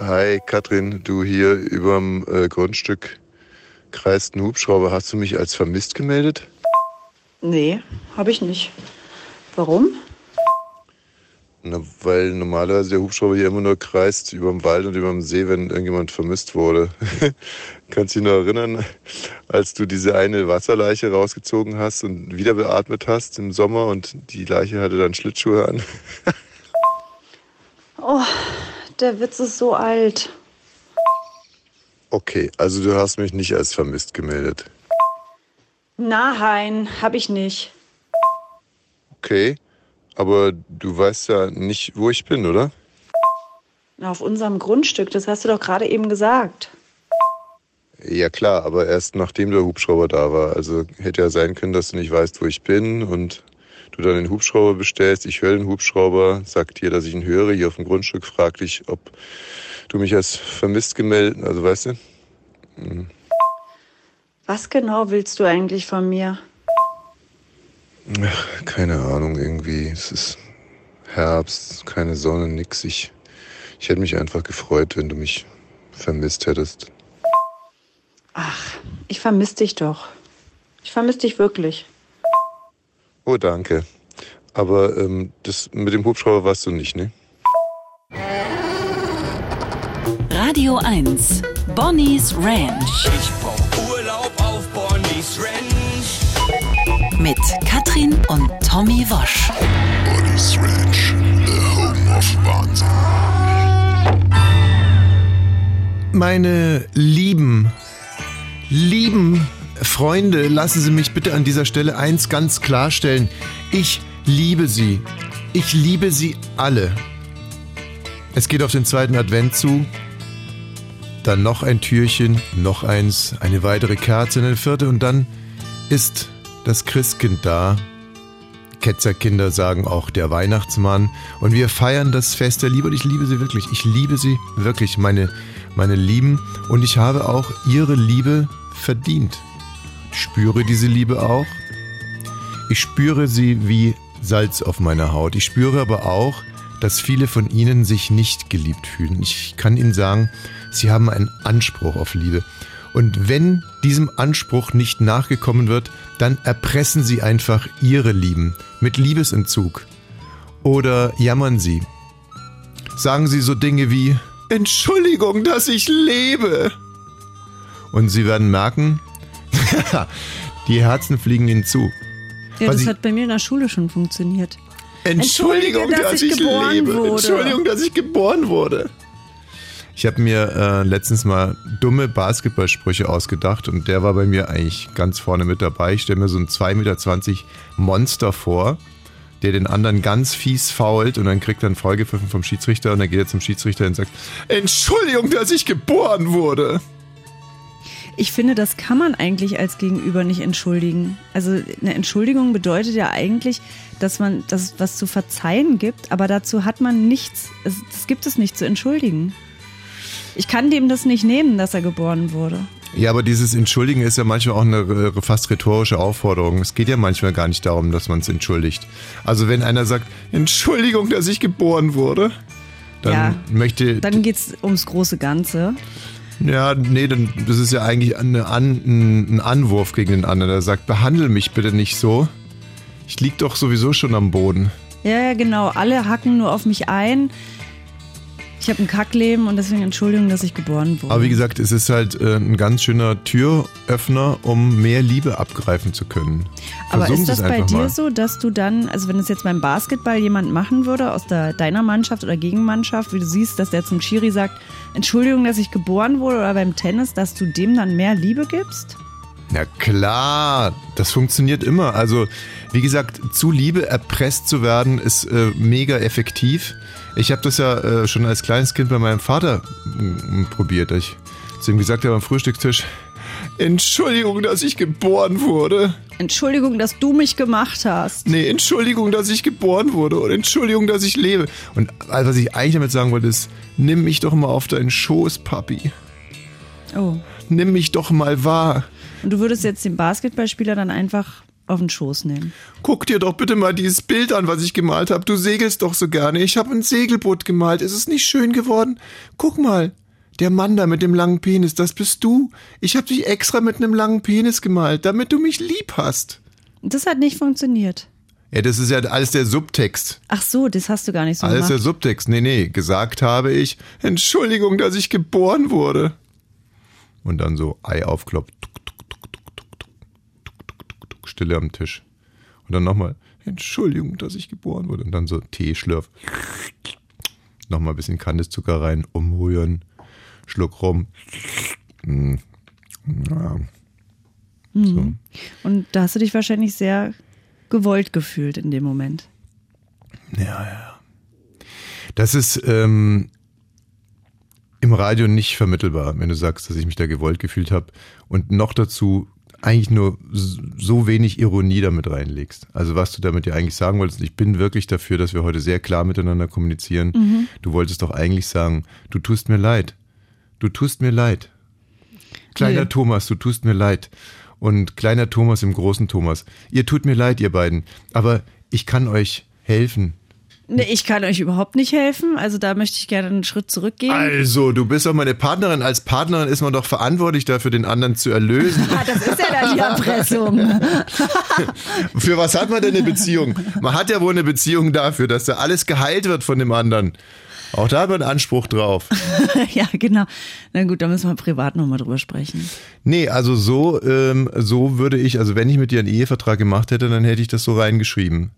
Hi Katrin, du hier überm äh, Grundstück kreist ein Hubschrauber. Hast du mich als vermisst gemeldet? Nee, habe ich nicht. Warum? Na, weil normalerweise der Hubschrauber hier immer nur kreist überm Wald und überm See, wenn irgendjemand vermisst wurde. Kannst du dich noch erinnern, als du diese eine Wasserleiche rausgezogen hast und wieder beatmet hast im Sommer und die Leiche hatte dann Schlittschuhe an? Oh, der Witz ist so alt. Okay, also du hast mich nicht als vermisst gemeldet. Nein, habe ich nicht. Okay, aber du weißt ja nicht, wo ich bin, oder? Auf unserem Grundstück, das hast du doch gerade eben gesagt. Ja klar, aber erst nachdem der Hubschrauber da war. Also hätte ja sein können, dass du nicht weißt, wo ich bin und du dann den Hubschrauber bestellst. Ich höre den Hubschrauber, sag dir, dass ich ihn höre, hier auf dem Grundstück, frag dich, ob du mich als vermisst gemeldet, also weißt du? Mhm. Was genau willst du eigentlich von mir? Ach, keine Ahnung, irgendwie. Es ist Herbst, keine Sonne, nix. Ich, ich hätte mich einfach gefreut, wenn du mich vermisst hättest. Ach, ich vermisse dich doch. Ich vermisse dich wirklich. Oh, danke. Aber ähm, das mit dem Hubschrauber warst du nicht, ne? Radio 1, Bonnie's Ranch Ich brauch Urlaub auf Bonnie's Ranch. mit Katrin und Tommy Wosch. Bonnie's Ranch, the home of Wahnsinn. Meine lieben, lieben Freunde, lassen Sie mich bitte an dieser Stelle eins ganz klarstellen. Ich liebe Sie. Ich liebe Sie alle. Es geht auf den zweiten Advent zu. Dann noch ein Türchen, noch eins, eine weitere Kerze, eine vierte und dann ist das Christkind da. Ketzerkinder sagen auch der Weihnachtsmann. Und wir feiern das Fest der Liebe und ich liebe sie wirklich. Ich liebe sie wirklich, meine, meine Lieben. Und ich habe auch ihre Liebe verdient. Spüre diese Liebe auch. Ich spüre sie wie Salz auf meiner Haut. Ich spüre aber auch, dass viele von ihnen sich nicht geliebt fühlen. Ich kann ihnen sagen, sie haben einen Anspruch auf Liebe. Und wenn diesem Anspruch nicht nachgekommen wird, dann erpressen sie einfach ihre Lieben mit Liebesentzug. Oder jammern sie. Sagen sie so Dinge wie Entschuldigung, dass ich lebe. Und sie werden merken, die Herzen fliegen ihnen zu. Ja, Weil das hat bei mir in der Schule schon funktioniert. Entschuldigung, Entschuldige, dass, dass ich, ich geboren lebe. wurde. Entschuldigung, dass ich geboren wurde. Ich habe mir äh, letztens mal dumme Basketballsprüche ausgedacht und der war bei mir eigentlich ganz vorne mit dabei. Ich stelle mir so ein 2,20 Meter Monster vor, der den anderen ganz fies fault und dann kriegt er einen Folgepfiffen vom Schiedsrichter und dann geht er zum Schiedsrichter und sagt, Entschuldigung, dass ich geboren wurde. Ich finde, das kann man eigentlich als Gegenüber nicht entschuldigen. Also eine Entschuldigung bedeutet ja eigentlich, dass man das was zu verzeihen gibt, aber dazu hat man nichts. Es, das gibt es nicht zu entschuldigen. Ich kann dem das nicht nehmen, dass er geboren wurde. Ja, aber dieses Entschuldigen ist ja manchmal auch eine äh, fast rhetorische Aufforderung. Es geht ja manchmal gar nicht darum, dass man es entschuldigt. Also wenn einer sagt, Entschuldigung, dass ich geboren wurde, dann Ja, möchte... Dann geht's ums große Ganze. Ja, nee, dann, das ist ja eigentlich eine An, ein, ein Anwurf gegen den anderen. Der sagt, behandle mich bitte nicht so. Ich lieg doch sowieso schon am Boden. Ja, ja, genau. Alle hacken nur auf mich ein. Ich habe ein Kackleben und deswegen Entschuldigung, dass ich geboren wurde. Aber wie gesagt, es ist halt äh, ein ganz schöner Türöffner, um mehr Liebe abgreifen zu können. Aber Versuchen ist das bei dir mal. so, dass du dann, also wenn es jetzt beim Basketball jemand machen würde, aus der, deiner Mannschaft oder Gegenmannschaft, wie du siehst, dass der zum Schiri sagt, Entschuldigung, dass ich geboren wurde, oder beim Tennis, dass du dem dann mehr Liebe gibst? Na klar, das funktioniert immer. Also, wie gesagt, zu Liebe erpresst zu werden, ist äh, mega effektiv. Ich habe das ja äh, schon als kleines Kind bei meinem Vater mm, probiert. Ich zu ihm gesagt habe am Frühstückstisch, Entschuldigung, dass ich geboren wurde. Entschuldigung, dass du mich gemacht hast. Nee, Entschuldigung, dass ich geboren wurde. Und Entschuldigung, dass ich lebe. Und äh, was ich eigentlich damit sagen wollte, ist, nimm mich doch mal auf deinen Schoß, Papi. Oh. Nimm mich doch mal wahr. Und du würdest jetzt den Basketballspieler dann einfach auf den Schoß nehmen. Guck dir doch bitte mal dieses Bild an, was ich gemalt habe. Du segelst doch so gerne. Ich habe ein Segelboot gemalt. Ist es nicht schön geworden? Guck mal. Der Mann da mit dem langen Penis, das bist du. Ich habe dich extra mit einem langen Penis gemalt, damit du mich lieb hast. Das hat nicht funktioniert. Ja, das ist ja alles der Subtext. Ach so, das hast du gar nicht so Alles der gemacht. Subtext. Nee, nee, gesagt habe ich, Entschuldigung, dass ich geboren wurde. Und dann so Ei aufkloppt. Stille am Tisch. Und dann nochmal, Entschuldigung, dass ich geboren wurde. Und dann so Tee schlürf. Nochmal ein bisschen Kandiszucker rein, umrühren. Schluck rum. Mm. Ja. So. Und da hast du dich wahrscheinlich sehr gewollt gefühlt in dem Moment. Ja, ja. Das ist ähm, im Radio nicht vermittelbar, wenn du sagst, dass ich mich da gewollt gefühlt habe und noch dazu eigentlich nur so wenig Ironie damit reinlegst. Also was du damit ja eigentlich sagen wolltest, ich bin wirklich dafür, dass wir heute sehr klar miteinander kommunizieren. Du wolltest doch eigentlich sagen, du tust mir leid. Du tust mir leid. Kleiner Nö. Thomas, du tust mir leid. Und kleiner Thomas im großen Thomas. Ihr tut mir leid, ihr beiden. Aber ich kann euch helfen. Nee, ich kann euch überhaupt nicht helfen. Also da möchte ich gerne einen Schritt zurückgehen. Also, du bist doch meine Partnerin. Als Partnerin ist man doch verantwortlich dafür, den anderen zu erlösen. Ah, das ist ja dann die Erpressung. Für was hat man denn eine Beziehung? Man hat ja wohl eine Beziehung dafür, dass da alles geheilt wird von dem anderen. Auch da hat man einen Anspruch drauf. ja, genau. Na gut, da müssen wir privat nochmal drüber sprechen. Nee, also so, ähm, so würde ich, also wenn ich mit dir einen Ehevertrag gemacht hätte, dann hätte ich das so reingeschrieben.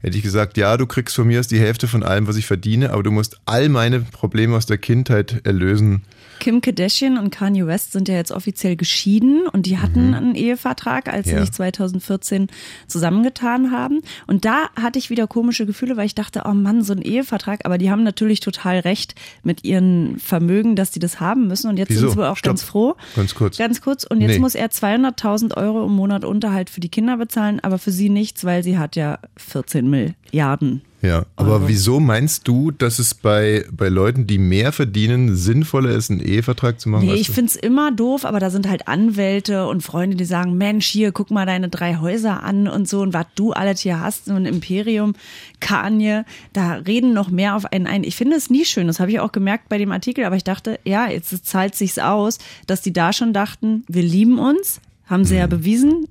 Hätte ich gesagt, ja, du kriegst von mir aus die Hälfte von allem, was ich verdiene, aber du musst all meine Probleme aus der Kindheit erlösen. Kim Kardashian und Kanye West sind ja jetzt offiziell geschieden und die hatten einen Ehevertrag, als sie Ja. sich 2014 zusammengetan haben. Und da hatte ich wieder komische Gefühle, weil ich dachte, oh Mann, so ein Ehevertrag. Aber die haben natürlich total recht mit ihren Vermögen, dass die das haben müssen. Und jetzt Wieso? sind sie wohl auch Stopp. ganz froh. Ganz kurz. Ganz kurz. Und jetzt Nee. muss er 200.000 Euro im Monat Unterhalt für die Kinder bezahlen, aber für sie nichts, weil sie hat ja 14 Milliarden. Ja, aber wieso meinst du, dass es bei, bei Leuten, die mehr verdienen, sinnvoller ist, einen Ehevertrag zu machen? Nee, ich das? find's immer doof, aber da sind halt Anwälte und Freunde, die sagen, Mensch, hier, guck mal deine drei Häuser an und so und was du alles hier hast, so ein Imperium, Kanye, da reden noch mehr auf einen ein. Ich finde es nie schön, das habe ich auch gemerkt bei dem Artikel, aber ich dachte, ja, jetzt zahlt sich's aus, dass die da schon dachten, wir lieben uns, haben sie ja bewiesen.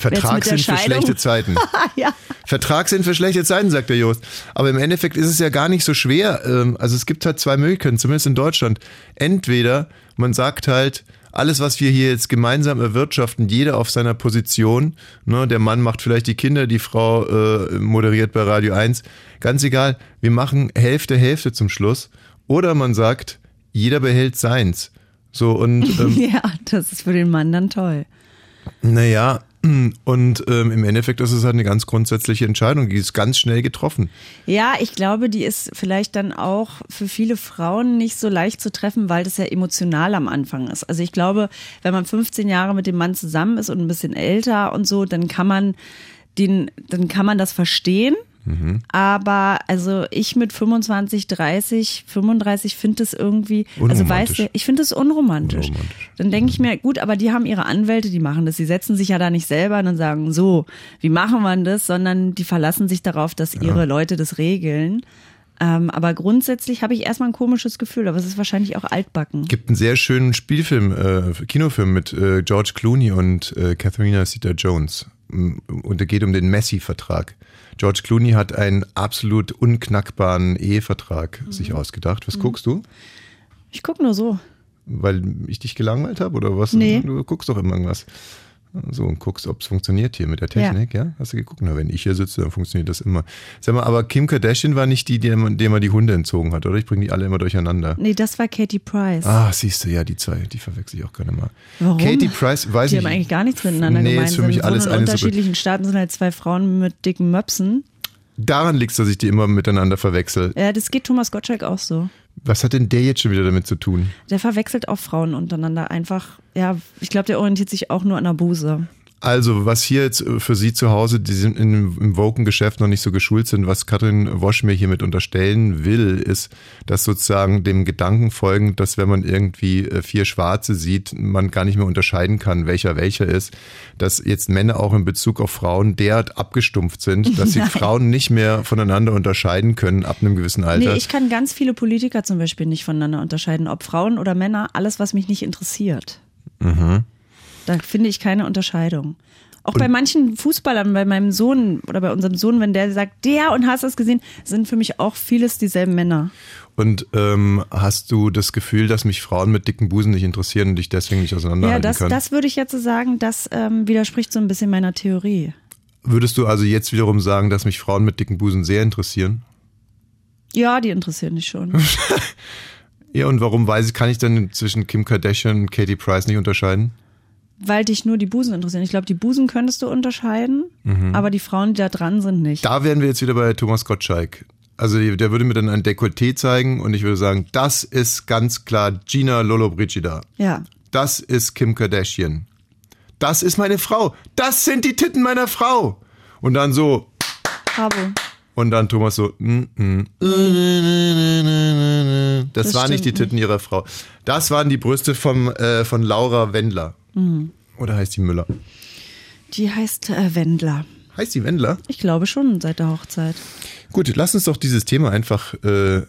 Vertrag sind für schlechte Zeiten. ja. Vertrag sind für schlechte Zeiten, sagt der Jost. Aber im Endeffekt ist es ja gar nicht so schwer. Ähm, Also es gibt halt zwei Möglichkeiten, zumindest in Deutschland. Entweder man sagt halt, alles, was wir hier jetzt gemeinsam erwirtschaften, jeder auf seiner Position. Ne, der Mann macht vielleicht die Kinder, die Frau äh, moderiert bei Radio 1. Ganz egal, wir machen Hälfte, Hälfte zum Schluss. Oder man sagt, jeder behält seins. So und ähm, ja, das ist für den Mann dann toll. naja, und ähm, im Endeffekt ist es halt eine ganz grundsätzliche Entscheidung, die ist ganz schnell getroffen. Ja, ich glaube, die ist vielleicht dann auch für viele Frauen nicht so leicht zu treffen, weil das ja emotional am Anfang ist. Also ich glaube, wenn man 15 Jahre mit dem Mann zusammen ist und ein bisschen älter und so, dann kann man den, dann kann man das verstehen. Aber also ich mit 25, 30, 35 finde das irgendwie, also weißt du, ich finde das unromantisch. Unromantisch. Dann denke ich mir, gut, aber die haben ihre Anwälte, die machen das. Sie setzen sich ja da nicht selber und sagen, so, wie machen wir das, sondern die verlassen sich darauf, dass ihre Leute das regeln. Ähm, aber grundsätzlich habe ich erstmal ein komisches Gefühl, aber es ist wahrscheinlich auch altbacken. gibt einen sehr schönen Spielfilm, äh, Kinofilm mit äh, George Clooney und äh, Katharina Zeta-Jones. Und er geht um den Messi-Vertrag. George Clooney hat einen absolut unknackbaren Ehevertrag Mhm. sich ausgedacht. Was guckst du? Ich gucke nur so. Weil ich dich gelangweilt habe oder was? Nee. Du guckst doch immer irgendwas. So und guckst, ob es funktioniert hier mit der Technik, ja. Hast du geguckt? Na, wenn ich hier sitze, dann funktioniert das immer. Sag mal, aber Kim Kardashian war nicht die, die der man die Hunde entzogen hat, oder? Ich bringe die alle immer durcheinander. Nee, das war Katie Price. Ah, siehst du, ja, die zwei, die verwechsel ich auch gerne mal. Warum? Katie Price, weiß die ich haben eigentlich gar nichts miteinander nee, gemeint. ist für mich Sind alles so in unterschiedlichen Staaten sind halt zwei Frauen mit dicken Möpsen. Daran liegt dass ich die immer miteinander verwechsel. Ja, das geht Thomas Gottschalk auch so. Was hat denn der jetzt schon wieder damit zu tun? Der verwechselt auch Frauen untereinander einfach. Ja, ich glaube, der orientiert sich auch nur an der Buse. Also, was hier jetzt für Sie zu Hause, die sind in, im Woken-Geschäft noch nicht so geschult sind, was Katrin Wosch mir hiermit unterstellen will, ist, dass sozusagen dem Gedanken folgend, dass wenn man irgendwie äh, vier Schwarze sieht, man gar nicht mehr unterscheiden kann, welcher welcher ist, dass jetzt Männer auch in Bezug auf Frauen derart abgestumpft sind, dass sie. Frauen nicht mehr voneinander unterscheiden können ab einem gewissen Alter. Nee, ich kann ganz viele Politiker zum Beispiel nicht voneinander unterscheiden, ob Frauen oder Männer, alles, was mich nicht interessiert. Mhm. Da finde ich keine Unterscheidung. Auch bei manchen Fußballern, bei meinem Sohn oder bei unserem Sohn, wenn der sagt, der und hast du es gesehen, sind für mich auch vieles dieselben Männer. Und ähm, hast du das Gefühl, dass mich Frauen mit dicken Busen nicht interessieren und dich deswegen nicht Ja, auseinanderhalten das, können? das würde ich jetzt so sagen, das ähm, widerspricht so ein bisschen meiner Theorie. Würdest du also jetzt wiederum sagen, dass mich Frauen mit dicken Busen sehr interessieren? Ja, die interessieren mich schon. Ja, und warum weiß ich, kann ich dann zwischen Kim Kardashian und Katie Price nicht unterscheiden? Weil dich nur die Busen interessieren. Ich glaube, die Busen könntest du unterscheiden, aber die Frauen, die da dran sind, nicht. Da wären wir jetzt wieder bei Thomas Gottschalk. Also der würde mir dann ein Dekolleté zeigen und ich würde sagen, das ist ganz klar Gina Lollobrigida. Ja. Das ist Kim Kardashian. Das ist meine Frau. Das sind die Titten meiner Frau. Und dann so, Bravo. Und dann Thomas so, mm, mm. das, Das waren nicht die Titten ihrer Frau. Das waren die Brüste vom, äh, von Laura Wendler. Mhm. Oder heißt die Müller? Die heißt äh, Wendler. Heißt die Wendler? Ich glaube schon seit der Hochzeit. Gut, lass uns doch dieses Thema einfach äh, äh,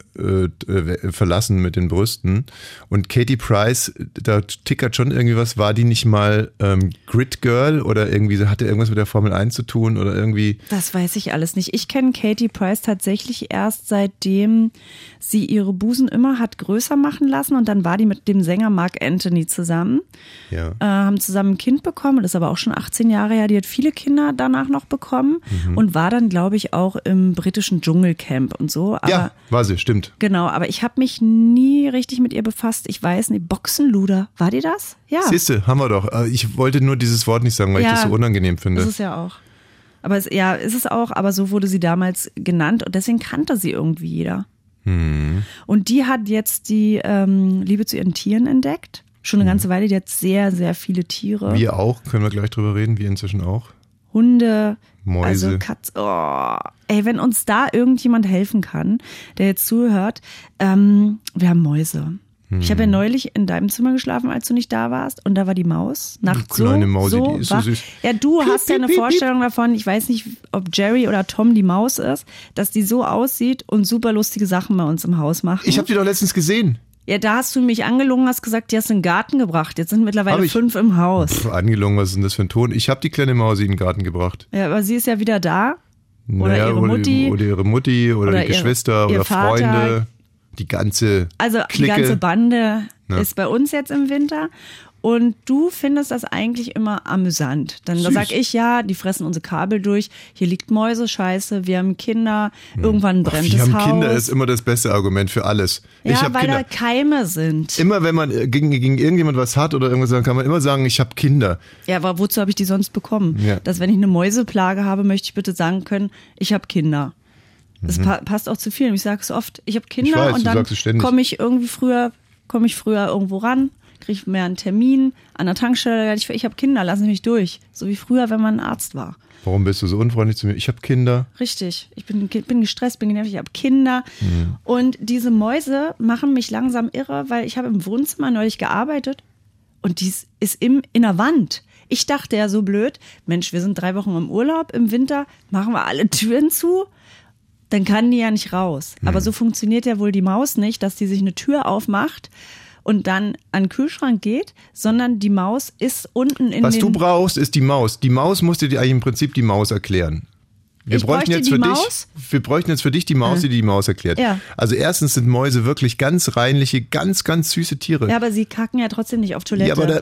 äh, verlassen mit den Brüsten. Und Katie Price, da tickert schon irgendwie was. War die nicht mal ähm, Grid Girl oder irgendwie hatte irgendwas mit der Formel 1 zu tun oder irgendwie? Das weiß ich alles nicht. Ich kenne Katie Price tatsächlich erst seitdem sie ihre Busen immer hat größer machen lassen und dann war die mit dem Sänger Mark Anthony zusammen, Ja. äh, haben zusammen ein Kind bekommen, das ist aber auch schon 18 Jahre her. Die hat viele Kinder danach noch bekommen Mhm. und war dann, glaube ich, auch im britischen Dschungelcamp und so. Aber ja, war sie, stimmt. Genau, aber ich habe mich nie richtig mit ihr befasst. Ich weiß nicht, Boxenluder, war die das? Ja. Siehste, haben wir doch. Äh, Ich wollte nur dieses Wort nicht sagen, weil ich Ja. das so unangenehm finde. Ist es ja auch. Aber es, ja, ist es auch, aber so wurde sie damals genannt und deswegen kannte sie irgendwie jeder. Hm. Und die hat jetzt die ähm, Liebe zu ihren Tieren entdeckt. Schon eine ganze Weile, die hat sehr, sehr viele Tiere. Wir auch, können wir gleich drüber reden, wir inzwischen auch. Hunde, Mäuse. also Katz. Oh. Ey, wenn uns da irgendjemand helfen kann, der jetzt zuhört, ähm, wir haben Mäuse. Ich habe ja Hm. neulich in deinem Zimmer geschlafen, als du nicht da warst, und da war die Maus. Nachts kleine so, Mausi, so die ist so. Ja, du Piep, hast ja piep, eine piep, Vorstellung davon, ich weiß nicht, ob Jerry oder Tom die Maus ist, dass die so aussieht und super lustige Sachen bei uns im Haus macht. Ich habe die doch letztens gesehen. Ja, da hast du mich angelogen, hast gesagt, die hast du in den Garten gebracht. Jetzt sind mittlerweile fünf im Haus. Pff, angelungen, was ist denn das für ein Ton? Ich habe die kleine Mausi in den Garten gebracht. Ja, aber sie ist ja wieder da. Oder Naja, ihre Mutti. Oder ihre Mutti oder, Oder die ihr- Geschwister ihr oder Vater. Freunde. Die ganze Also Clique. die ganze Bande Ja. ist bei uns jetzt im Winter. Und du findest das eigentlich immer amüsant. Dann Süß. sag ich, ja, die fressen unsere Kabel durch. Hier liegt Mäusescheiße, wir haben Kinder, irgendwann Ach, brennt wir das haben Haus. Kinder ist immer das beste Argument für alles. ich ja, habe weil Kinder. da Keime sind. Immer wenn man äh, gegen, gegen irgendjemand was hat oder irgendwas sagen, kann man immer sagen, ich habe Kinder. Ja, aber wozu habe ich die sonst bekommen? Ja. Dass wenn ich eine Mäuseplage habe, möchte ich bitte sagen können, ich habe Kinder. Das pa passt auch zu vielen. Ich sage es oft, ich habe Kinder Mhm. weiß, und dann komme ich irgendwie früher, komme ich früher irgendwo ran, kriege mehr einen Termin an der Tankstelle. Ich, ich habe Kinder, lassen Sie mich durch. So wie früher, wenn man ein Arzt war. Warum bist du so unfreundlich zu mir? Ich habe Kinder. Richtig. Ich bin, bin gestresst, bin genervt, ich habe Kinder. Mhm. Und diese Mäuse machen mich langsam irre, weil ich habe im Wohnzimmer neulich gearbeitet und dies ist im, in der Wand. Ich dachte ja so blöd, Mensch, wir sind drei Wochen im Urlaub im Winter, machen wir alle Türen zu, dann kann die ja nicht raus. Aber so funktioniert ja wohl die Maus nicht, dass die sich eine Tür aufmacht und dann an den Kühlschrank geht, sondern die Maus ist unten in Was den... du brauchst, ist die Maus. Die Maus musst du dir eigentlich im Prinzip die Maus erklären. Wir Ich bräuchten bräuchte jetzt für Maus? dich, wir bräuchten jetzt für dich die Maus, die die Maus erklärt. Ja. Also erstens sind Mäuse wirklich ganz reinliche, ganz, ganz süße Tiere. ja, aber sie kacken ja trotzdem nicht auf Toilette. Ja, aber da,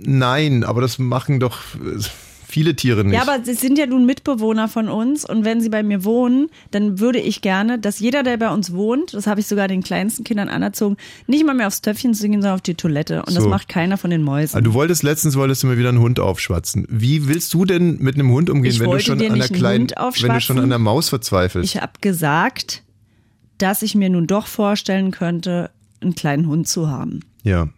nein, aber das machen doch viele Tiere nicht. Ja, aber sie sind ja nun Mitbewohner von uns und wenn sie bei mir wohnen, dann würde ich gerne, dass jeder, der bei uns wohnt, das habe ich sogar den kleinsten Kindern anerzogen, nicht mal mehr aufs Töpfchen zu gehen, sondern auf die Toilette. Und das So. macht keiner von den Mäusen. Ah, Du wolltest letztens wolltest du mir wieder einen Hund aufschwatzen. Wie willst du denn mit einem Hund umgehen, Ich wenn du schon an der kleinen, wenn du schon an der Maus verzweifelst? Ich habe gesagt, dass ich mir nun doch vorstellen könnte, einen kleinen Hund zu haben, ja.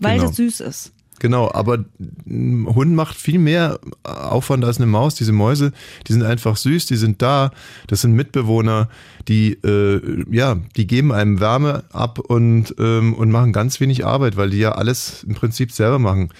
weil genau. das süß ist. Genau, aber ein Hund macht viel mehr Aufwand als eine Maus. Diese Mäuse, die sind einfach süß, die sind da. Das sind Mitbewohner, die äh, ja, die geben einem Wärme ab und ähm, und machen ganz wenig Arbeit, weil die ja alles im Prinzip selber machen.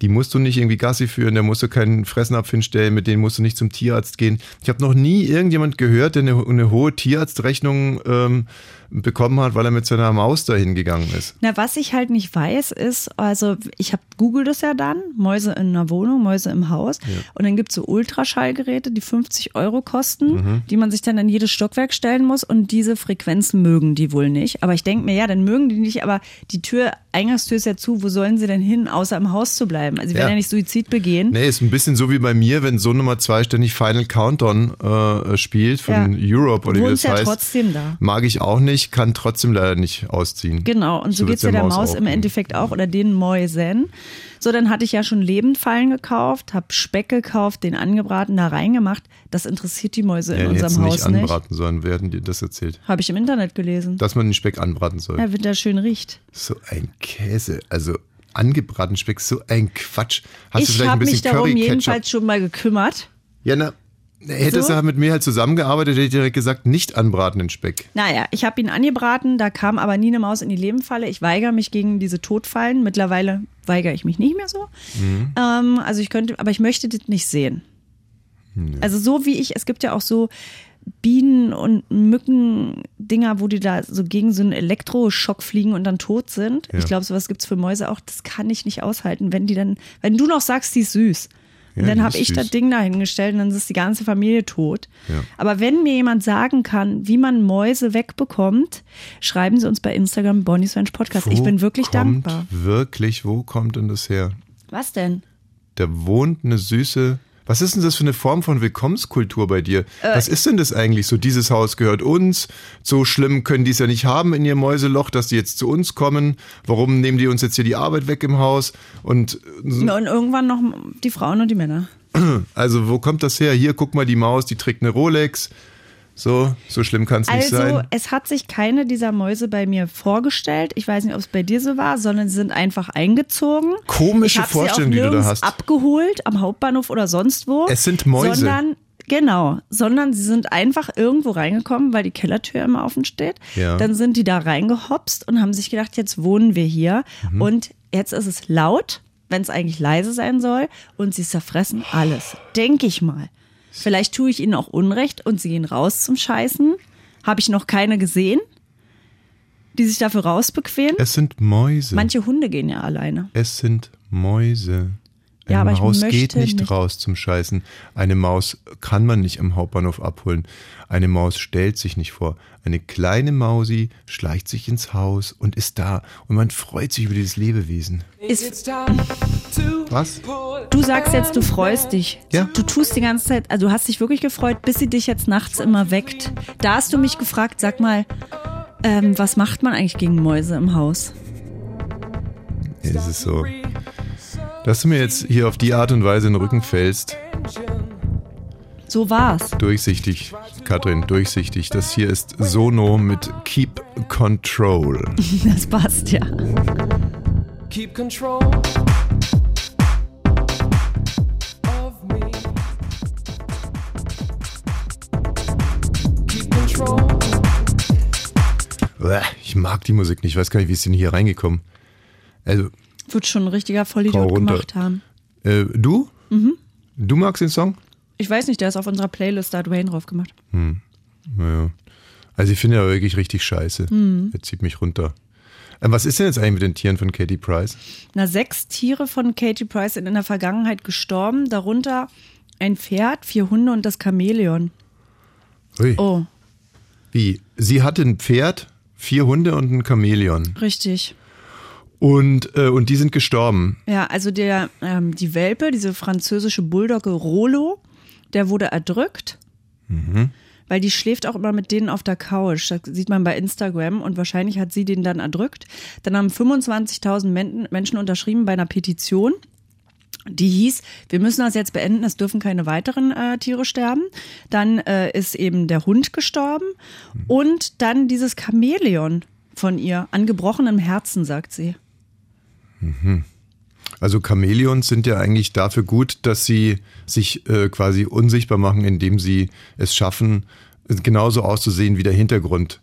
Die musst du nicht irgendwie Gassi führen, da musst du keinen Fressnapf hinstellen, mit denen musst du nicht zum Tierarzt gehen. Ich habe noch nie irgendjemand gehört, der eine, eine hohe Tierarztrechnung ähm, bekommen hat, weil er mit seiner Maus dahin gegangen ist. Na, was ich halt nicht weiß, ist, also ich habe Google das ja dann, Mäuse in einer Wohnung, Mäuse im Haus. Und dann gibt's so Ultraschallgeräte, die 50 Euro kosten, Mhm. die man sich dann in jedes Stockwerk stellen muss. Und diese Frequenzen mögen die wohl nicht. Aber ich denke mir, ja, dann mögen die nicht, aber die Tür, Eingangstür ist ja zu, wo sollen sie denn hin, außer im Haus zu bleiben? Also sie werden Ja. ja nicht Suizid begehen. Nee, ist ein bisschen so wie bei mir, wenn Sohn Nummer zwei ständig Final Countdown äh, spielt von Europe oder wie das ja heißt. trotzdem da. Mag ich auch nicht, kann trotzdem leider nicht ausziehen. Genau, und so, wird's geht's ja der Maus, auch im. Endeffekt auch oder den Mäusen. So, dann hatte ich ja schon Lebendfallen gekauft, habe Speck gekauft, den angebraten, da reingemacht. Das interessiert die Mäuse Ja, in unserem Haus nicht. anbraten sollen, wer hat dir das erzählt? Habe ich im Internet gelesen. Dass man den Speck anbraten soll. Ja, wenn der schön riecht. So ein Käse, also angebraten Speck, so ein Quatsch. Hast ich habe mich darum jedenfalls schon mal gekümmert. Ja, na, hättest So? du mit mir halt zusammengearbeitet, hätte ich direkt gesagt, nicht anbraten den Speck. Naja, ich habe ihn angebraten, da kam aber nie eine Maus in die Lebenfalle. Ich weigere mich gegen diese Todfallen. Mittlerweile weigere ich mich nicht mehr so. Mhm. Ähm, also ich könnte, aber ich möchte das nicht sehen. Also so wie ich, es gibt ja auch so Bienen- und Mücken-Dinger, wo die da so gegen so einen Elektroschock fliegen und dann tot sind. Ja. Ich glaube, sowas gibt's für Mäuse auch. Das kann ich nicht aushalten, wenn die dann, wenn du noch sagst, die ist süß. Und dann habe ich süß. das Ding da hingestellt und dann ist die ganze Familie tot. Ja. Aber wenn mir jemand sagen kann, wie man Mäuse wegbekommt, schreiben Sie uns bei Instagram Bonnie's Ranch Podcast. ich Wo bin wirklich kommt dankbar. Wirklich, wo kommt denn das her? Was denn? Da wohnt eine süße. Was ist denn das für eine Form von Willkommenskultur bei dir? Äh, Was ist denn das eigentlich? So, dieses Haus gehört uns. So schlimm können die es ja nicht haben in ihr Mäuseloch, dass die jetzt zu uns kommen. Warum nehmen die uns jetzt hier die Arbeit weg im Haus? Und Und irgendwann noch die Frauen und die Männer. also, wo kommt das her? Hier, guck mal, die Maus, die trägt eine Rolex. So, so schlimm kann es nicht Also, sein. es hat sich keine dieser Mäuse bei mir vorgestellt. Ich weiß nicht, ob es bei dir so war, sondern sie sind einfach eingezogen. Komische Vorstellung, sie die du da hast. abgeholt am Hauptbahnhof oder sonst wo. Es sind Mäuse. Sondern Genau, sondern sie sind einfach irgendwo reingekommen, weil die Kellertür immer offen steht. Ja. Dann sind die da reingehopst und haben sich gedacht, jetzt wohnen wir hier. Mhm. Und jetzt ist es laut, wenn es eigentlich leise sein soll. Und sie zerfressen alles. Denke ich mal. Vielleicht tue ich ihnen auch Unrecht und sie gehen raus zum Scheißen. Habe ich noch keine gesehen, die sich dafür rausbequemen. Es sind Mäuse. Manche Hunde gehen ja alleine. Es sind Mäuse. Eine Ja, aber ich Maus geht nicht, nicht. raus zum Scheißen. Eine Maus kann man nicht am Hauptbahnhof abholen. Eine Maus stellt sich nicht vor. Eine kleine Mausi schleicht sich ins Haus und ist da. Und man freut sich über dieses Lebewesen. Ist, Was? du sagst jetzt, du freust dich. Ja. Du tust die ganze Zeit, also du hast dich wirklich gefreut, bis sie dich jetzt nachts immer weckt. Da hast du mich gefragt, sag mal, ähm, was macht man eigentlich gegen Mäuse im Haus? Ja, es ist so. Dass du mir jetzt hier auf die Art und Weise in den Rücken fällst, So war's. durchsichtig, Katrin, durchsichtig. Das hier ist Sono mit Keep Control. Das passt ja. Keep control Ich mag die Musik nicht. Ich weiß gar nicht, wie ist denn hier reingekommen? Also, Wird schon ein richtiger Vollidiot gemacht haben. äh, du? Du magst den Song? Ich weiß nicht, der ist auf unserer Playlist, da hat Wayne drauf gemacht. Naja. Also ich finde ja wirklich richtig scheiße. Er zieht mich runter. Ähm, was ist denn jetzt eigentlich mit den Tieren von Katie Price? Na, sechs Tiere von Katie Price sind in der Vergangenheit gestorben, darunter ein Pferd, vier Hunde und das Chamäleon. Ui. Oh, Wie? Sie hatte ein Pferd, vier Hunde und ein Chamäleon. richtig. Und, äh, und die sind gestorben. Ja, also der, ähm, die Welpe, diese französische Bulldogge Rolo, der wurde erdrückt. Weil die schläft auch immer mit denen auf der Couch. Das sieht man bei Instagram und wahrscheinlich hat sie den dann erdrückt. Dann haben 25.000 Men Menschen unterschrieben bei einer Petition. Die hieß, wir müssen das jetzt beenden, es dürfen keine weiteren äh, Tiere sterben. Dann äh, ist eben der Hund gestorben und dann dieses Chamäleon von ihr, an gebrochenem Herzen, sagt sie. Also Chamäleons sind ja eigentlich dafür gut, dass sie sich äh, quasi unsichtbar machen, indem sie es schaffen, genauso auszusehen wie der Hintergrund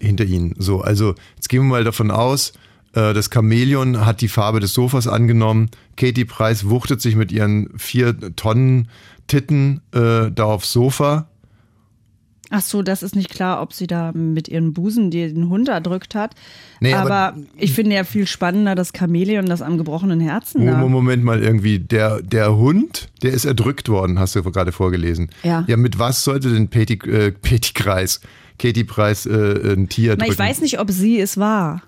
hinter ihnen. So, also jetzt gehen wir mal davon aus, äh, das Chamäleon hat die Farbe des Sofas angenommen. Katie Price wuchtet sich mit ihren vier Tonnen Titten äh, da aufs Sofa. Ach so, das ist nicht klar, ob sie da mit ihren Busen den Hund erdrückt hat. Nee, aber, aber- ich finde ja viel spannender das Chamäleon, das am gebrochenen Herzen. Moment, Moment mal irgendwie, der, der Hund, der ist erdrückt worden, hast du gerade vorgelesen. Ja. Ja, mit was sollte denn Petty, äh, Petty Kreis, Katie Price äh, ein Tier Na, erdrücken? ich weiß nicht, ob sie es war.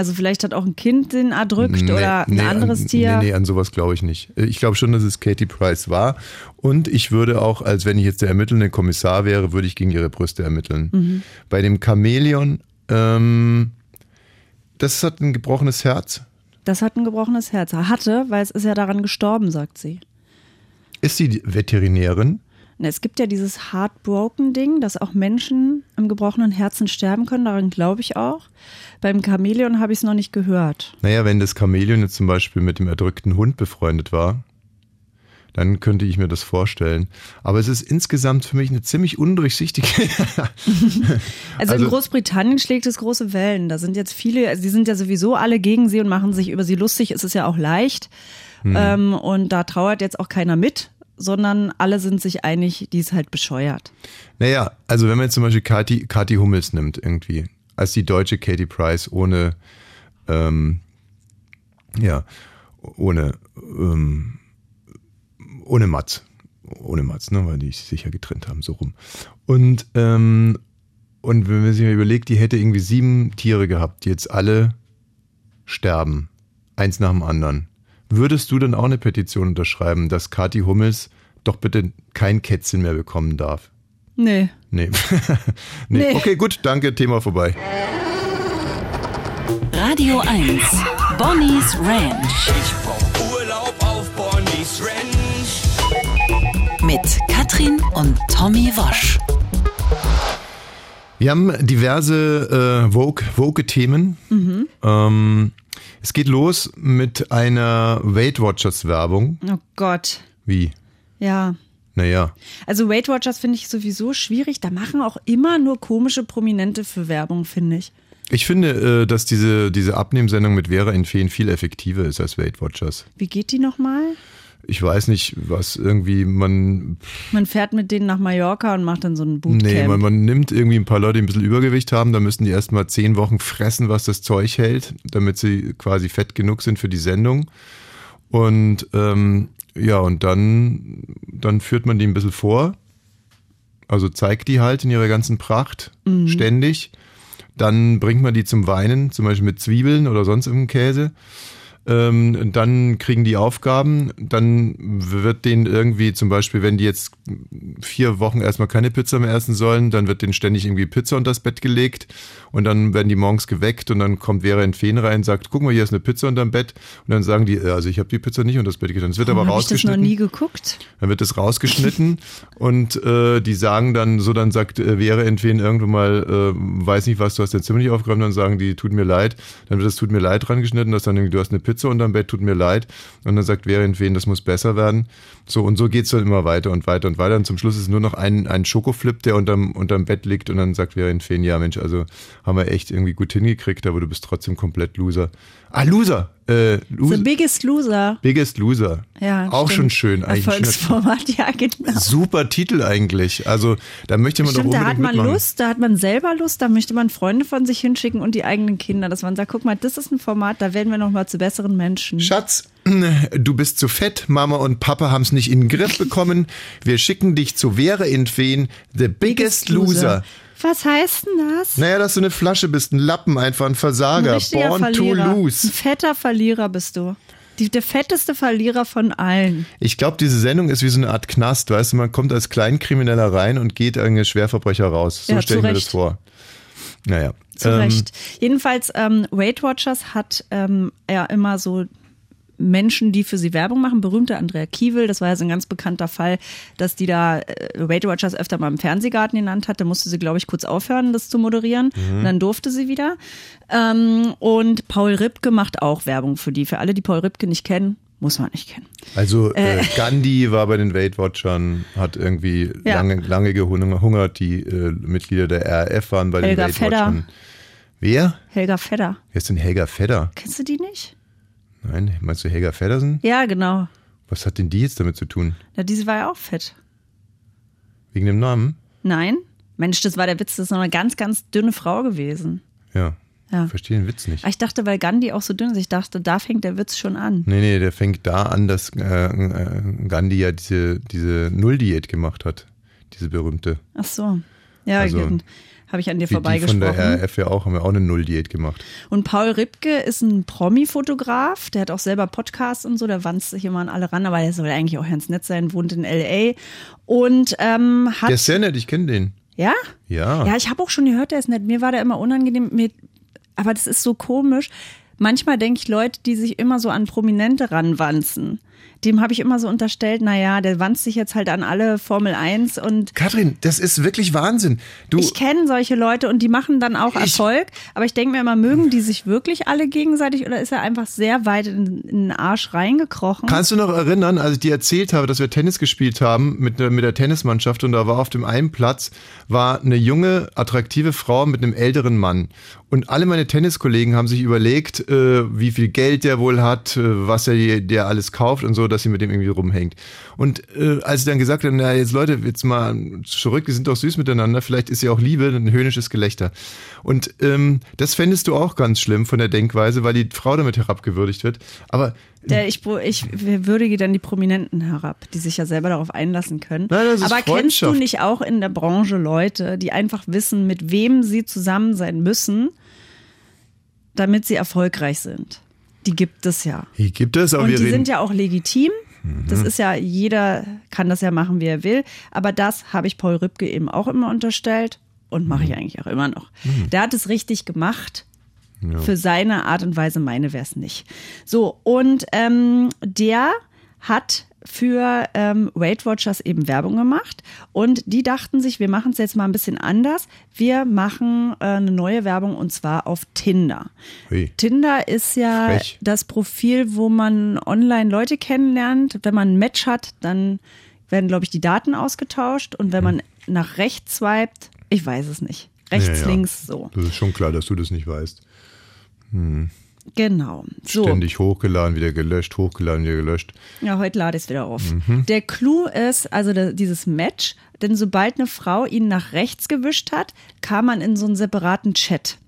Also vielleicht hat auch ein Kind den erdrückt Nee, oder ein nee, anderes an, Tier. Nee, nee, an sowas glaube ich nicht. Äh, Ich glaube schon, dass es Katie Price war. Und ich würde auch, als wenn ich jetzt der ermittelnde Kommissar wäre, würde ich gegen ihre Brüste ermitteln. Mhm. Bei dem Chamäleon, ähm, das hat ein gebrochenes Herz. Das hat ein gebrochenes Herz. Er hatte, weil es ist ja daran gestorben, sagt sie. Ist sie Veterinärin? Es gibt ja dieses Heartbroken-Ding, dass auch Menschen am gebrochenen Herzen sterben können. Daran glaube ich auch. Beim Chamäleon habe ich es noch nicht gehört. Naja, wenn das Chamäleon jetzt zum Beispiel mit dem erdrückten Hund befreundet war, dann könnte ich mir das vorstellen. Aber es ist insgesamt für mich eine ziemlich undurchsichtige. Also, Also- in Großbritannien schlägt es große Wellen. Da sind jetzt viele, also die sind ja sowieso alle gegen sie und machen sich über sie lustig. Es ist ja auch leicht. Hm. Ähm, und da trauert jetzt auch keiner mit, sondern alle sind sich einig, die ist halt bescheuert. Naja, also wenn man jetzt zum Beispiel Kathi, Kathi Hummels nimmt, irgendwie, als die deutsche Katie Price ohne, ähm, ja, ohne, ähm, ohne Mats. Ohne Mats, ne, weil die sich ja getrennt haben, so rum. Und, ähm, und wenn man sich mal überlegt, die hätte irgendwie sieben Tiere gehabt, die jetzt alle sterben. Eins nach dem anderen. Würdest du dann auch eine Petition unterschreiben, dass Kathi Hummels doch bitte kein Kätzchen mehr bekommen darf? Nee. Nee. nee. Nee. Okay, gut, danke, Thema vorbei. Radio 1. Bonnie's Ranch Ich brauch Urlaub auf Bonnie's Ranch. mit Katrin und Tommy Wosch. Wir haben diverse äh, Vogue, Vogue Themen. Ähm, es geht los mit einer Weight Watchers Werbung. Oh Gott. Wie? Ja. Naja. Also Weight Watchers finde ich sowieso schwierig. Da machen auch immer nur komische Prominente für Werbung, finde ich. Ich finde, äh, dass diese, diese Abnehmsendung mit Vera in Feen viel effektiver ist als Weight Watchers. Wie geht die nochmal? Ich weiß nicht, was irgendwie man. Man fährt mit denen nach Mallorca und macht dann so ein Bootcamp. Nee, man, man nimmt irgendwie ein paar Leute, die ein bisschen Übergewicht haben, da müssen die erstmal zehn Wochen fressen, was das Zeug hält, damit sie quasi fett genug sind für die Sendung. Und ähm, ja, und dann, dann führt man die ein bisschen vor. Also zeigt die halt in ihrer ganzen Pracht ständig. Dann bringt man die zum Weinen, zum Beispiel mit Zwiebeln oder sonst irgendeinem Käse. Ähm, dann kriegen die Aufgaben, dann wird denen irgendwie zum Beispiel, wenn die jetzt vier Wochen erstmal keine Pizza mehr essen sollen, dann wird denen ständig irgendwie Pizza unter das Bett gelegt und dann werden die morgens geweckt und dann kommt Vera in Feen rein und sagt, guck mal, hier ist eine Pizza unterm Bett und dann sagen die, äh, also ich habe die Pizza nicht unter das Bett gelegt. Es wird aber Warum habe ich das noch rausgeschnitten. nie geguckt? Dann wird es rausgeschnitten und äh, die sagen dann, so dann sagt äh, Vera entweder irgendwann mal, äh, weiß nicht was, du hast dein Zimmer nicht aufgeräumt, dann sagen die, tut mir leid. Dann wird das tut mir leid dran geschnitten, dass dann irgendwie, du hast eine Pizza unterm Bett, tut mir leid. Und dann sagt Vera entweder, das muss besser werden. So und so geht's dann immer weiter und weiter und weiter. Und zum Schluss ist nur noch ein, ein Schokoflip, der unterm, unterm Bett liegt und dann sagt Vera entweder, ja Mensch, also haben wir echt irgendwie gut hingekriegt, aber du bist trotzdem komplett Loser. Ah, Loser! Äh, Loser. The Biggest Loser. Biggest Loser. Ja, Auch stimmt. schon schön. Eigentlich schöner- Erfolgsformat, ja, genau. Super Titel eigentlich. Also da möchte man Stimmt, doch da unbedingt hat man mitmachen. Lust, da hat man selber Lust, da möchte man Freunde von sich hinschicken und die eigenen Kinder, dass man sagt, guck mal, das ist ein Format, da werden wir noch mal zu besseren Menschen. Schatz, du bist zu fett, Mama und Papa haben es nicht in den Griff bekommen. Wir schicken dich zu Vera in Feen, the biggest loser. Was heißt denn das? Naja, dass du eine Flasche bist, ein Lappen, einfach ein ein Versager, richtiger born Verlierer. to Ein lose. fetter Verlierer bist du. Die, der fetteste Verlierer von allen. Ich glaube, diese Sendung ist wie so eine Art Knast, weißt du, man kommt als Kleinkrimineller rein und geht als Schwerverbrecher raus. So Ja, stelle ich mir das vor. Naja. Zu ähm, Recht. Jedenfalls, ähm, Weight Watchers hat ähm, ja immer so Menschen, die für sie Werbung machen. Berühmte Andrea Kiewel, das war ja so ein ganz bekannter Fall, dass die da äh, Weight Watchers öfter mal im Fernsehgarten genannt hat. Da musste sie, glaube ich, kurz aufhören, das zu moderieren. Und dann durfte sie wieder. Ähm, und Paul Ripke macht auch Werbung für die. Für alle, die Paul Ripke nicht kennen, muss man nicht kennen. Also äh, Gandhi war bei den Weight Watchern, hat irgendwie Ja. lange, lange gehungert. Die äh, Mitglieder der RAF waren bei Helga den Weight Fedder. Watchern. Wer? Helga Fedder. Wer ist denn Helga Fedder? Kennst du die nicht? Nein, meinst du Helga Feddersen? Ja, genau. Was hat denn die jetzt damit zu tun? Ja, diese war ja auch fett. Wegen dem Namen? Nein? Mensch, das war der Witz, das ist noch eine ganz, ganz dünne Frau gewesen. Ja. Ja. Verstehe den Witz nicht. Aber ich dachte, weil Gandhi auch so dünn ist, ich dachte, da fängt der Witz schon an. Nee, nee, der fängt da an, dass äh, äh, Gandhi ja diese, diese Nulldiät gemacht hat. Diese berühmte. Ach so. Ja, Also, habe ich an dir die von der vorbeigesprochen. RAF ja auch, haben ja auch eine Nulldiät gemacht. Und Paul Ripke ist ein Promi-Fotograf, der hat auch selber Podcasts und so, der wanzt sich immer an alle ran, aber der soll eigentlich auch ganz nett sein, wohnt in L.A. und ähm, hat... Der ist sehr nett, ich kenne den. ja? Ja. Ja, ich habe auch schon gehört, der ist nett. Mir war der immer unangenehm, mir, aber das ist so komisch. Manchmal denke ich, Leute, die sich immer so an Prominente ranwanzen, dem habe ich immer so unterstellt, naja, der wanzt sich jetzt halt an alle Formel 1 und Katrin, das ist wirklich Wahnsinn. Du, ich kenne solche Leute und die machen dann auch Ich- Erfolg, aber ich denke mir immer, mögen die sich wirklich alle gegenseitig oder ist er einfach sehr weit in, in den Arsch reingekrochen? Kannst du noch erinnern, als ich dir erzählt habe, dass wir Tennis gespielt haben mit, der- mit der Tennismannschaft und da war auf dem einen Platz war eine junge, attraktive Frau mit einem älteren Mann. Und alle meine Tenniskollegen haben sich überlegt, äh, wie viel Geld der wohl hat, äh, was er der alles kauft und so, dass sie mit dem irgendwie rumhängt. Und äh, als sie dann gesagt haben, na jetzt Leute, jetzt mal zurück, wir sind doch süß miteinander, vielleicht ist ja auch Liebe, ein höhnisches Gelächter. Und ähm, das fändest du auch ganz schlimm von der Denkweise, weil die Frau damit herabgewürdigt wird. Aber Der, ich, ich würdige dann die Prominenten herab, die sich ja selber darauf einlassen können. Nein, das ist Aber kennst du nicht auch in der Branche Leute, die einfach wissen, mit wem sie zusammen sein müssen, damit sie erfolgreich sind? Die gibt es ja. Hier gibt es, aber Und wir die reden. sind ja auch legitim. Das ist ja, jeder kann das ja machen, wie er will. Aber das habe ich Paul Rübke eben auch immer unterstellt und mache ich eigentlich auch immer noch. Der hat es richtig gemacht. Für seine Art und Weise, meine wäre es nicht. So, und ähm, der hat für ähm, Weight Watchers eben Werbung gemacht und die dachten sich, wir machen es jetzt mal ein bisschen anders. Wir machen äh, eine neue Werbung und zwar auf Tinder. Hui. Tinder ist ja Frech. das Profil, wo man online Leute kennenlernt. Wenn man ein Match hat, dann werden, glaube ich, die Daten ausgetauscht. Und wenn man nach rechts swiped, ich weiß es nicht. Rechts, Ja, ja. links, so. Das ist schon klar, dass du das nicht weißt. Genau. So. Ständig hochgeladen, wieder gelöscht, hochgeladen, wieder gelöscht. Ja, heute lade ich es wieder auf. Mhm. Der Clou ist also der, dieses Match, denn sobald eine Frau ihn nach rechts gewischt hat, kam man in so einen separaten Chat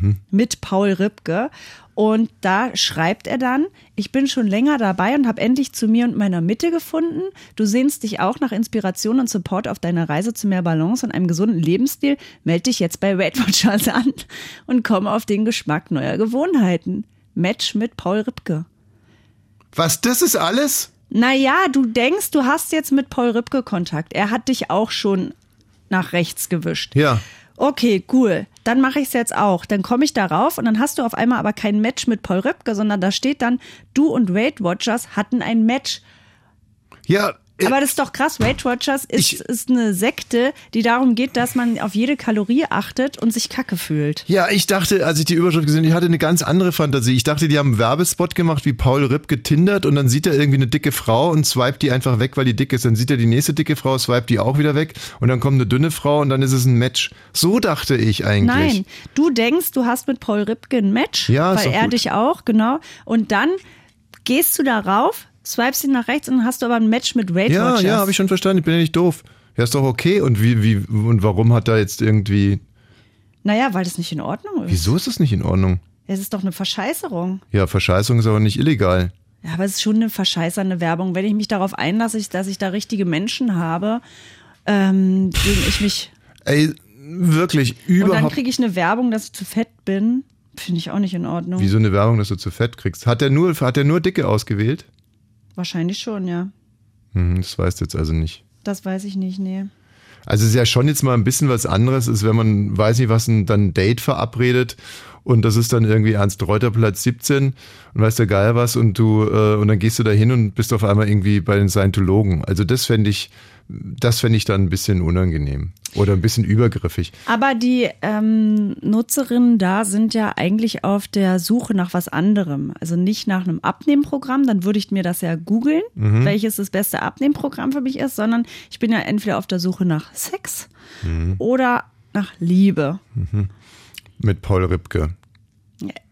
Mhm. mit Paul Ripke. Und da schreibt er dann, ich bin schon länger dabei und habe endlich zu mir und meiner Mitte gefunden. Du sehnst dich auch nach Inspiration und Support auf deiner Reise zu mehr Balance und einem gesunden Lebensstil. Meld dich jetzt bei Weight Watchers an und komm auf den Geschmack neuer Gewohnheiten. Match mit Paul Ripke. Was, das ist alles? Naja, du denkst, du hast jetzt mit Paul Ripke Kontakt. Er hat dich auch schon nach rechts gewischt. Ja. Okay, cool. Dann mache ich es jetzt auch. Dann komme ich darauf und dann hast du auf einmal aber kein Match mit Paul Ripke, sondern da steht dann, du und Weight Watchers hatten ein Match. Ja, Aber das ist doch krass. Weight Watchers ist, Ich- ist eine Sekte, die darum geht, dass man auf jede Kalorie achtet und sich kacke fühlt. ja, ich dachte, als ich die Überschrift gesehen habe, ich hatte eine ganz andere Fantasie. Ich dachte, die haben einen Werbespot gemacht, wie Paul Ripke tindert und dann sieht er irgendwie eine dicke Frau und swipet die einfach weg, weil die dick ist. Dann sieht er die nächste dicke Frau, swipet die auch wieder weg und dann kommt eine dünne Frau und dann ist es ein Match. So dachte ich eigentlich. Nein, du denkst, du hast mit Paul Ripke ein Match, Ja, weil er gut. dich auch, genau. Und dann gehst du darauf, swipest ihn nach rechts und hast du aber ein Match mit Weight Ja, Watchers. ja, habe ich schon verstanden. Ich bin ja nicht doof. Ja, ist doch okay. Und wie, wie, und warum hat da jetzt irgendwie, Naja, weil das nicht in Ordnung ist. wieso ist das nicht in Ordnung? Es ist doch eine Verscheißerung. Ja, Verscheißung ist aber nicht illegal. Ja, aber es ist schon eine verscheißernde Werbung. Wenn ich mich darauf einlasse, ich- dass ich da richtige Menschen habe, ähm, denen ich mich. Ey, wirklich, Und dann überhaupt. kriege ich eine Werbung, dass ich zu fett bin. Finde ich auch nicht in Ordnung. Wie so eine Werbung, dass du zu fett kriegst. Hat der nur, hat der nur Dicke ausgewählt? Wahrscheinlich schon, ja. Hm, das weißt du jetzt also nicht. Das weiß ich nicht, nee. Also es ist ja schon jetzt mal ein bisschen was anderes, ist, wenn man, weiß nicht was, ein, dann ein Date verabredet und das ist dann irgendwie Ernst Reuter Platz 17 und weiß der Geil was und du äh, und dann gehst du da hin und bist auf einmal irgendwie bei den Scientologen. Also das fände ich, das fände ich dann ein bisschen unangenehm oder ein bisschen übergriffig. Aber die ähm, Nutzerinnen da sind ja eigentlich auf der Suche nach was anderem. Also nicht nach einem Abnehmprogramm, dann würde ich mir das ja googeln, Mhm. welches das beste Abnehmprogramm für mich ist, sondern ich bin ja entweder auf der Suche nach Sex Mhm. oder nach Liebe. Mit Paul Ripke.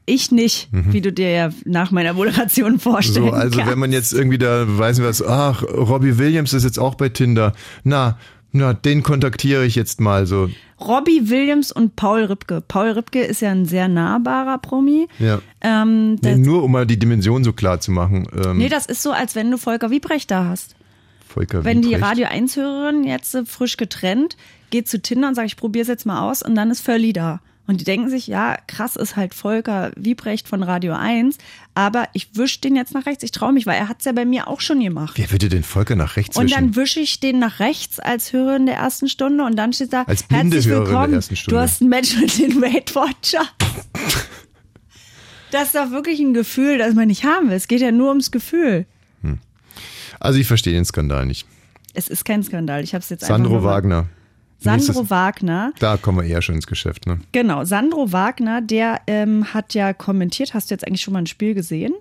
Ich nicht, wie du dir ja nach meiner Moderation vorstellen Mhm. So, also kannst. wenn man jetzt irgendwie da weiß nicht was, ach, Robbie Williams ist jetzt auch bei Tinder. Na, na, den kontaktiere ich jetzt mal so. Robbie Williams und Paul Ripke. Paul Ripke ist ja ein sehr nahbarer Promi. Ja. Ähm, Nee, nur um mal die Dimension so klar zu machen. Ähm, nee, das ist so, als wenn du Volker Wiebrecht da hast. Volker Wenn die Wiebrecht. Radio 1-Hörerin jetzt äh, frisch getrennt, geht zu Tinder und sagt, ich probiere es jetzt mal aus und dann ist Völli da. Und die denken sich, ja, krass ist halt Volker Wiebrecht von Radio 1, aber ich wisch den jetzt nach rechts, ich traue mich, weil er hat es ja bei mir auch schon gemacht. Wer würde den Volker nach rechts Und wischen? dann wische ich den nach rechts als Hörerin der ersten Stunde und dann steht da, Als herzlich Hörerin der willkommen, ersten Stunde. du hast ein Match mit den Weight Watcher. Das ist doch wirklich ein Gefühl, das man nicht haben will. Es geht ja nur ums Gefühl. also ich verstehe den Skandal nicht. Es ist kein Skandal. Ich habe es jetzt einfach Sandro mal- Wagner. Sandro Wagner. Da kommen wir eher schon ins Geschäft, ne? Genau, Sandro Wagner, der ähm, hat ja kommentiert. Hast du jetzt eigentlich schon mal ein Spiel gesehen?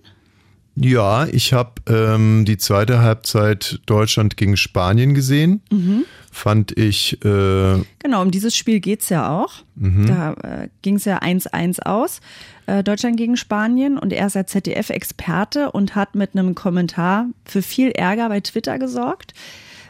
Ja, ich habe ähm, die zweite Halbzeit Deutschland gegen Spanien gesehen. Mhm. Fand ich äh, Genau, um dieses Spiel geht's ja auch. Mhm. Da äh, ging es ja 1-1 aus. Äh, Deutschland gegen Spanien und er ist ja ZDF-Experte und hat mit einem Kommentar für viel Ärger bei Twitter gesorgt.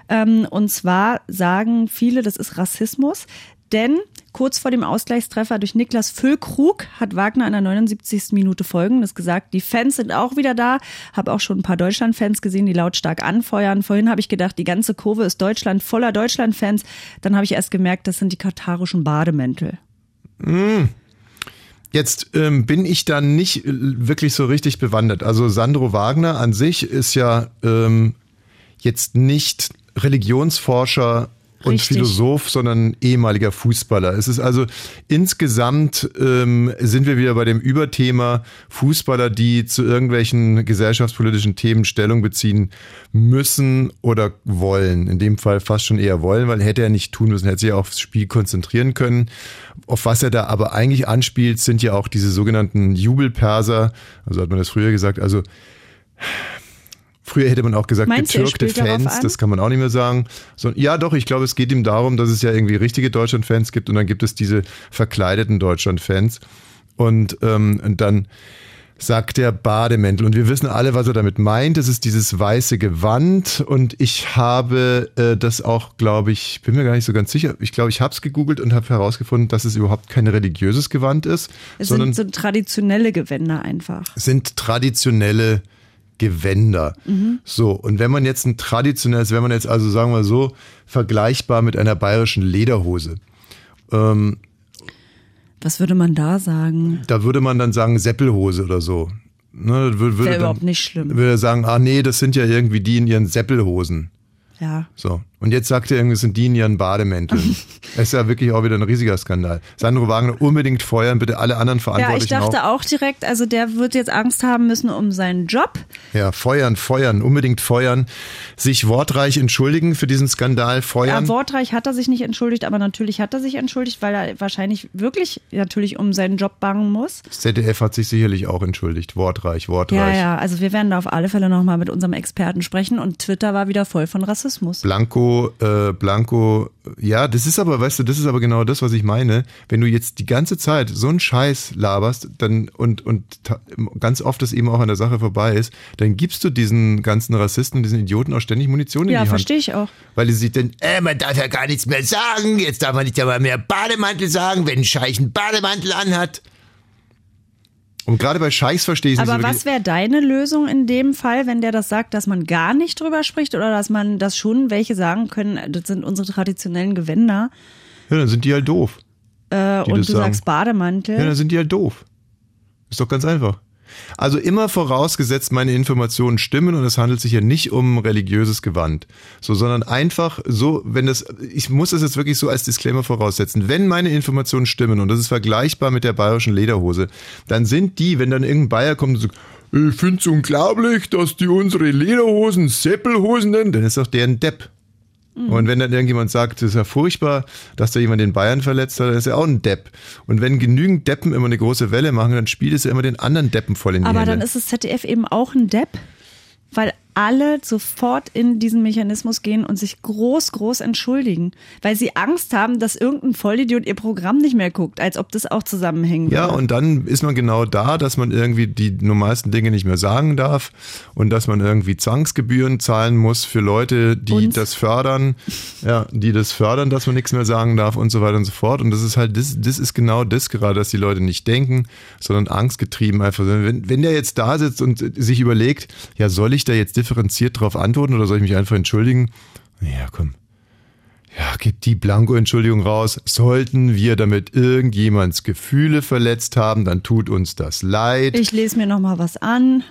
Ähm, und zwar sagen viele, das ist Rassismus. Denn kurz vor dem Ausgleichstreffer durch Niklas Füllkrug hat Wagner in der 79. Minute Folgendes gesagt. Die Fans sind auch wieder da. Habe auch schon ein paar Deutschland-Fans gesehen, die lautstark anfeuern. Vorhin habe ich gedacht, die ganze Kurve ist Deutschland voller Deutschland-Fans. Dann habe ich erst gemerkt, das sind die katarischen Bademäntel. Jetzt ähm, bin ich da nicht äh, wirklich so richtig bewandert. Also Sandro Wagner an sich ist ja ähm, jetzt nicht Religionsforscher und Richtig. Philosoph, sondern ehemaliger Fußballer. Es ist also insgesamt ähm, sind wir wieder bei dem Überthema Fußballer, die zu irgendwelchen gesellschaftspolitischen Themen Stellung beziehen müssen oder wollen. In dem Fall fast schon eher wollen, weil hätte er nicht tun müssen, hätte sich aufs Spiel konzentrieren können. Auf was er da aber eigentlich anspielt, sind ja auch diese sogenannten Jubelperser. Also hat man das früher gesagt. Also Früher hätte man auch gesagt, Meinst getürkte Fans, an? das kann man auch nicht mehr sagen. So, ja, doch, ich glaube, es geht ihm darum, dass es ja irgendwie richtige Deutschland-Fans gibt und dann gibt es diese verkleideten Deutschland-Fans. Und, ähm, und dann sagt der Bademäntel. Und wir wissen alle, was er damit meint. Es ist dieses weiße Gewand. Und ich habe äh, das auch, glaube ich, bin mir gar nicht so ganz sicher. Ich glaube, ich habe es gegoogelt und habe herausgefunden, dass es überhaupt kein religiöses Gewand ist, Es sind so traditionelle Gewänder einfach. sind traditionelle Gewänder. So, und wenn man jetzt ein traditionelles, wenn man jetzt also sagen wir so, vergleichbar mit einer bayerischen Lederhose, ähm, Was würde man da sagen? da würde man dann sagen Seppelhose oder so. Ne, das würde, würde Wäre dann- überhaupt nicht schlimm. Würde er sagen, ah nee, das sind ja irgendwie die in ihren Seppelhosen. Ja. So. Und jetzt sagt er irgendwie, es sind die in ihren Bademänteln. das ist ja wirklich auch wieder ein riesiger Skandal. Sandro Wagner unbedingt feuern, bitte alle anderen Ja, ich Verantwortlichen dachte auch. auch direkt, also der wird jetzt Angst haben müssen um seinen Job. Ja, feuern, feuern, unbedingt feuern. Sich wortreich entschuldigen für diesen Skandal, feuern. Ja, wortreich hat er sich nicht entschuldigt, aber natürlich hat er sich entschuldigt, weil er wahrscheinlich wirklich natürlich um seinen Job bangen muss. Das ZDF hat sich sicherlich auch entschuldigt. Wortreich, Ja, wortreich. ja, also wir werden da auf alle Fälle nochmal mit unserem Experten sprechen und Twitter war wieder voll von Rassismus. Blanco, äh, Blanco, ja, das ist aber, weißt du, das ist aber genau das, was ich meine. Wenn du jetzt die ganze Zeit so einen Scheiß laberst, dann und und ganz oft das eben auch an der Sache vorbei ist, dann gibst du diesen ganzen Rassisten, diesen Idioten auch ständig Munition in Ja, die Hand. verstehe ich auch. Weil die sich dann, äh, man darf ja gar nichts mehr sagen, jetzt darf man nicht einmal mehr Bademantel sagen, wenn ein Scheich einen Bademantel anhat. Und gerade bei Scheichs verstehe ich es Aber nicht so was wäre deine Lösung in dem Fall, wenn der das sagt, dass man gar nicht drüber spricht oder dass man das schon welche sagen können, das sind unsere traditionellen Gewänder Ja, dann sind die halt doof. äh, Die und du sagen. sagst Bademantel? Ja, dann sind die halt doof. Ist doch ganz einfach. Also immer vorausgesetzt, meine Informationen stimmen und es handelt sich ja nicht um religiöses Gewand. So, sondern einfach so, wenn das, ich muss das jetzt wirklich so als Disclaimer voraussetzen. Wenn meine Informationen stimmen und das ist vergleichbar mit der bayerischen Lederhose, dann sind die, wenn dann irgendein Bayer kommt und sagt, ich find's unglaublich, dass die unsere Lederhosen Seppelhosen nennen, dann ist doch der ein Depp. Und wenn dann irgendjemand sagt, es ist ja furchtbar, dass da jemand den Bayern verletzt hat, dann ist er auch ein Depp. Und wenn genügend Deppen immer eine große Welle machen, dann spielt es ja immer den anderen Deppen voll in die Aber Hände. dann ist das ZDF eben auch ein Depp, weil alle sofort in diesen Mechanismus gehen und sich groß, groß entschuldigen, weil sie Angst haben, dass irgendein Vollidiot ihr Programm nicht mehr guckt, als ob das auch zusammenhängen Ja, und dann ist man genau da, dass man irgendwie die normalsten Dinge nicht mehr sagen darf und dass man irgendwie Zwangsgebühren zahlen muss für Leute, die Uns. das fördern, ja, die das fördern, dass man nichts mehr sagen darf und so weiter und so fort. Und das ist halt, das, das ist genau das gerade, dass die Leute nicht denken, sondern angstgetrieben einfach sind. Wenn, wenn der jetzt da sitzt und sich überlegt, ja, soll ich da jetzt differenziert darauf antworten oder soll ich mich einfach entschuldigen? Ja, komm. Ja, gib die Blanko-Entschuldigung raus. Sollten wir damit irgendjemands Gefühle verletzt haben, dann tut uns das leid. Ich lese mir noch mal was an.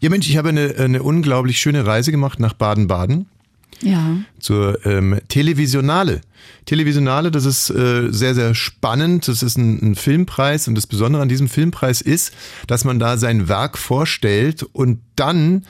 Ja, Mensch, ich habe eine, eine unglaublich schöne Reise gemacht nach Baden-Baden Ja. zur ähm, Televisionale. Televisionale, das ist äh, sehr, sehr spannend. Das ist ein, ein Filmpreis und das Besondere an diesem Filmpreis ist, dass man da sein Werk vorstellt und dann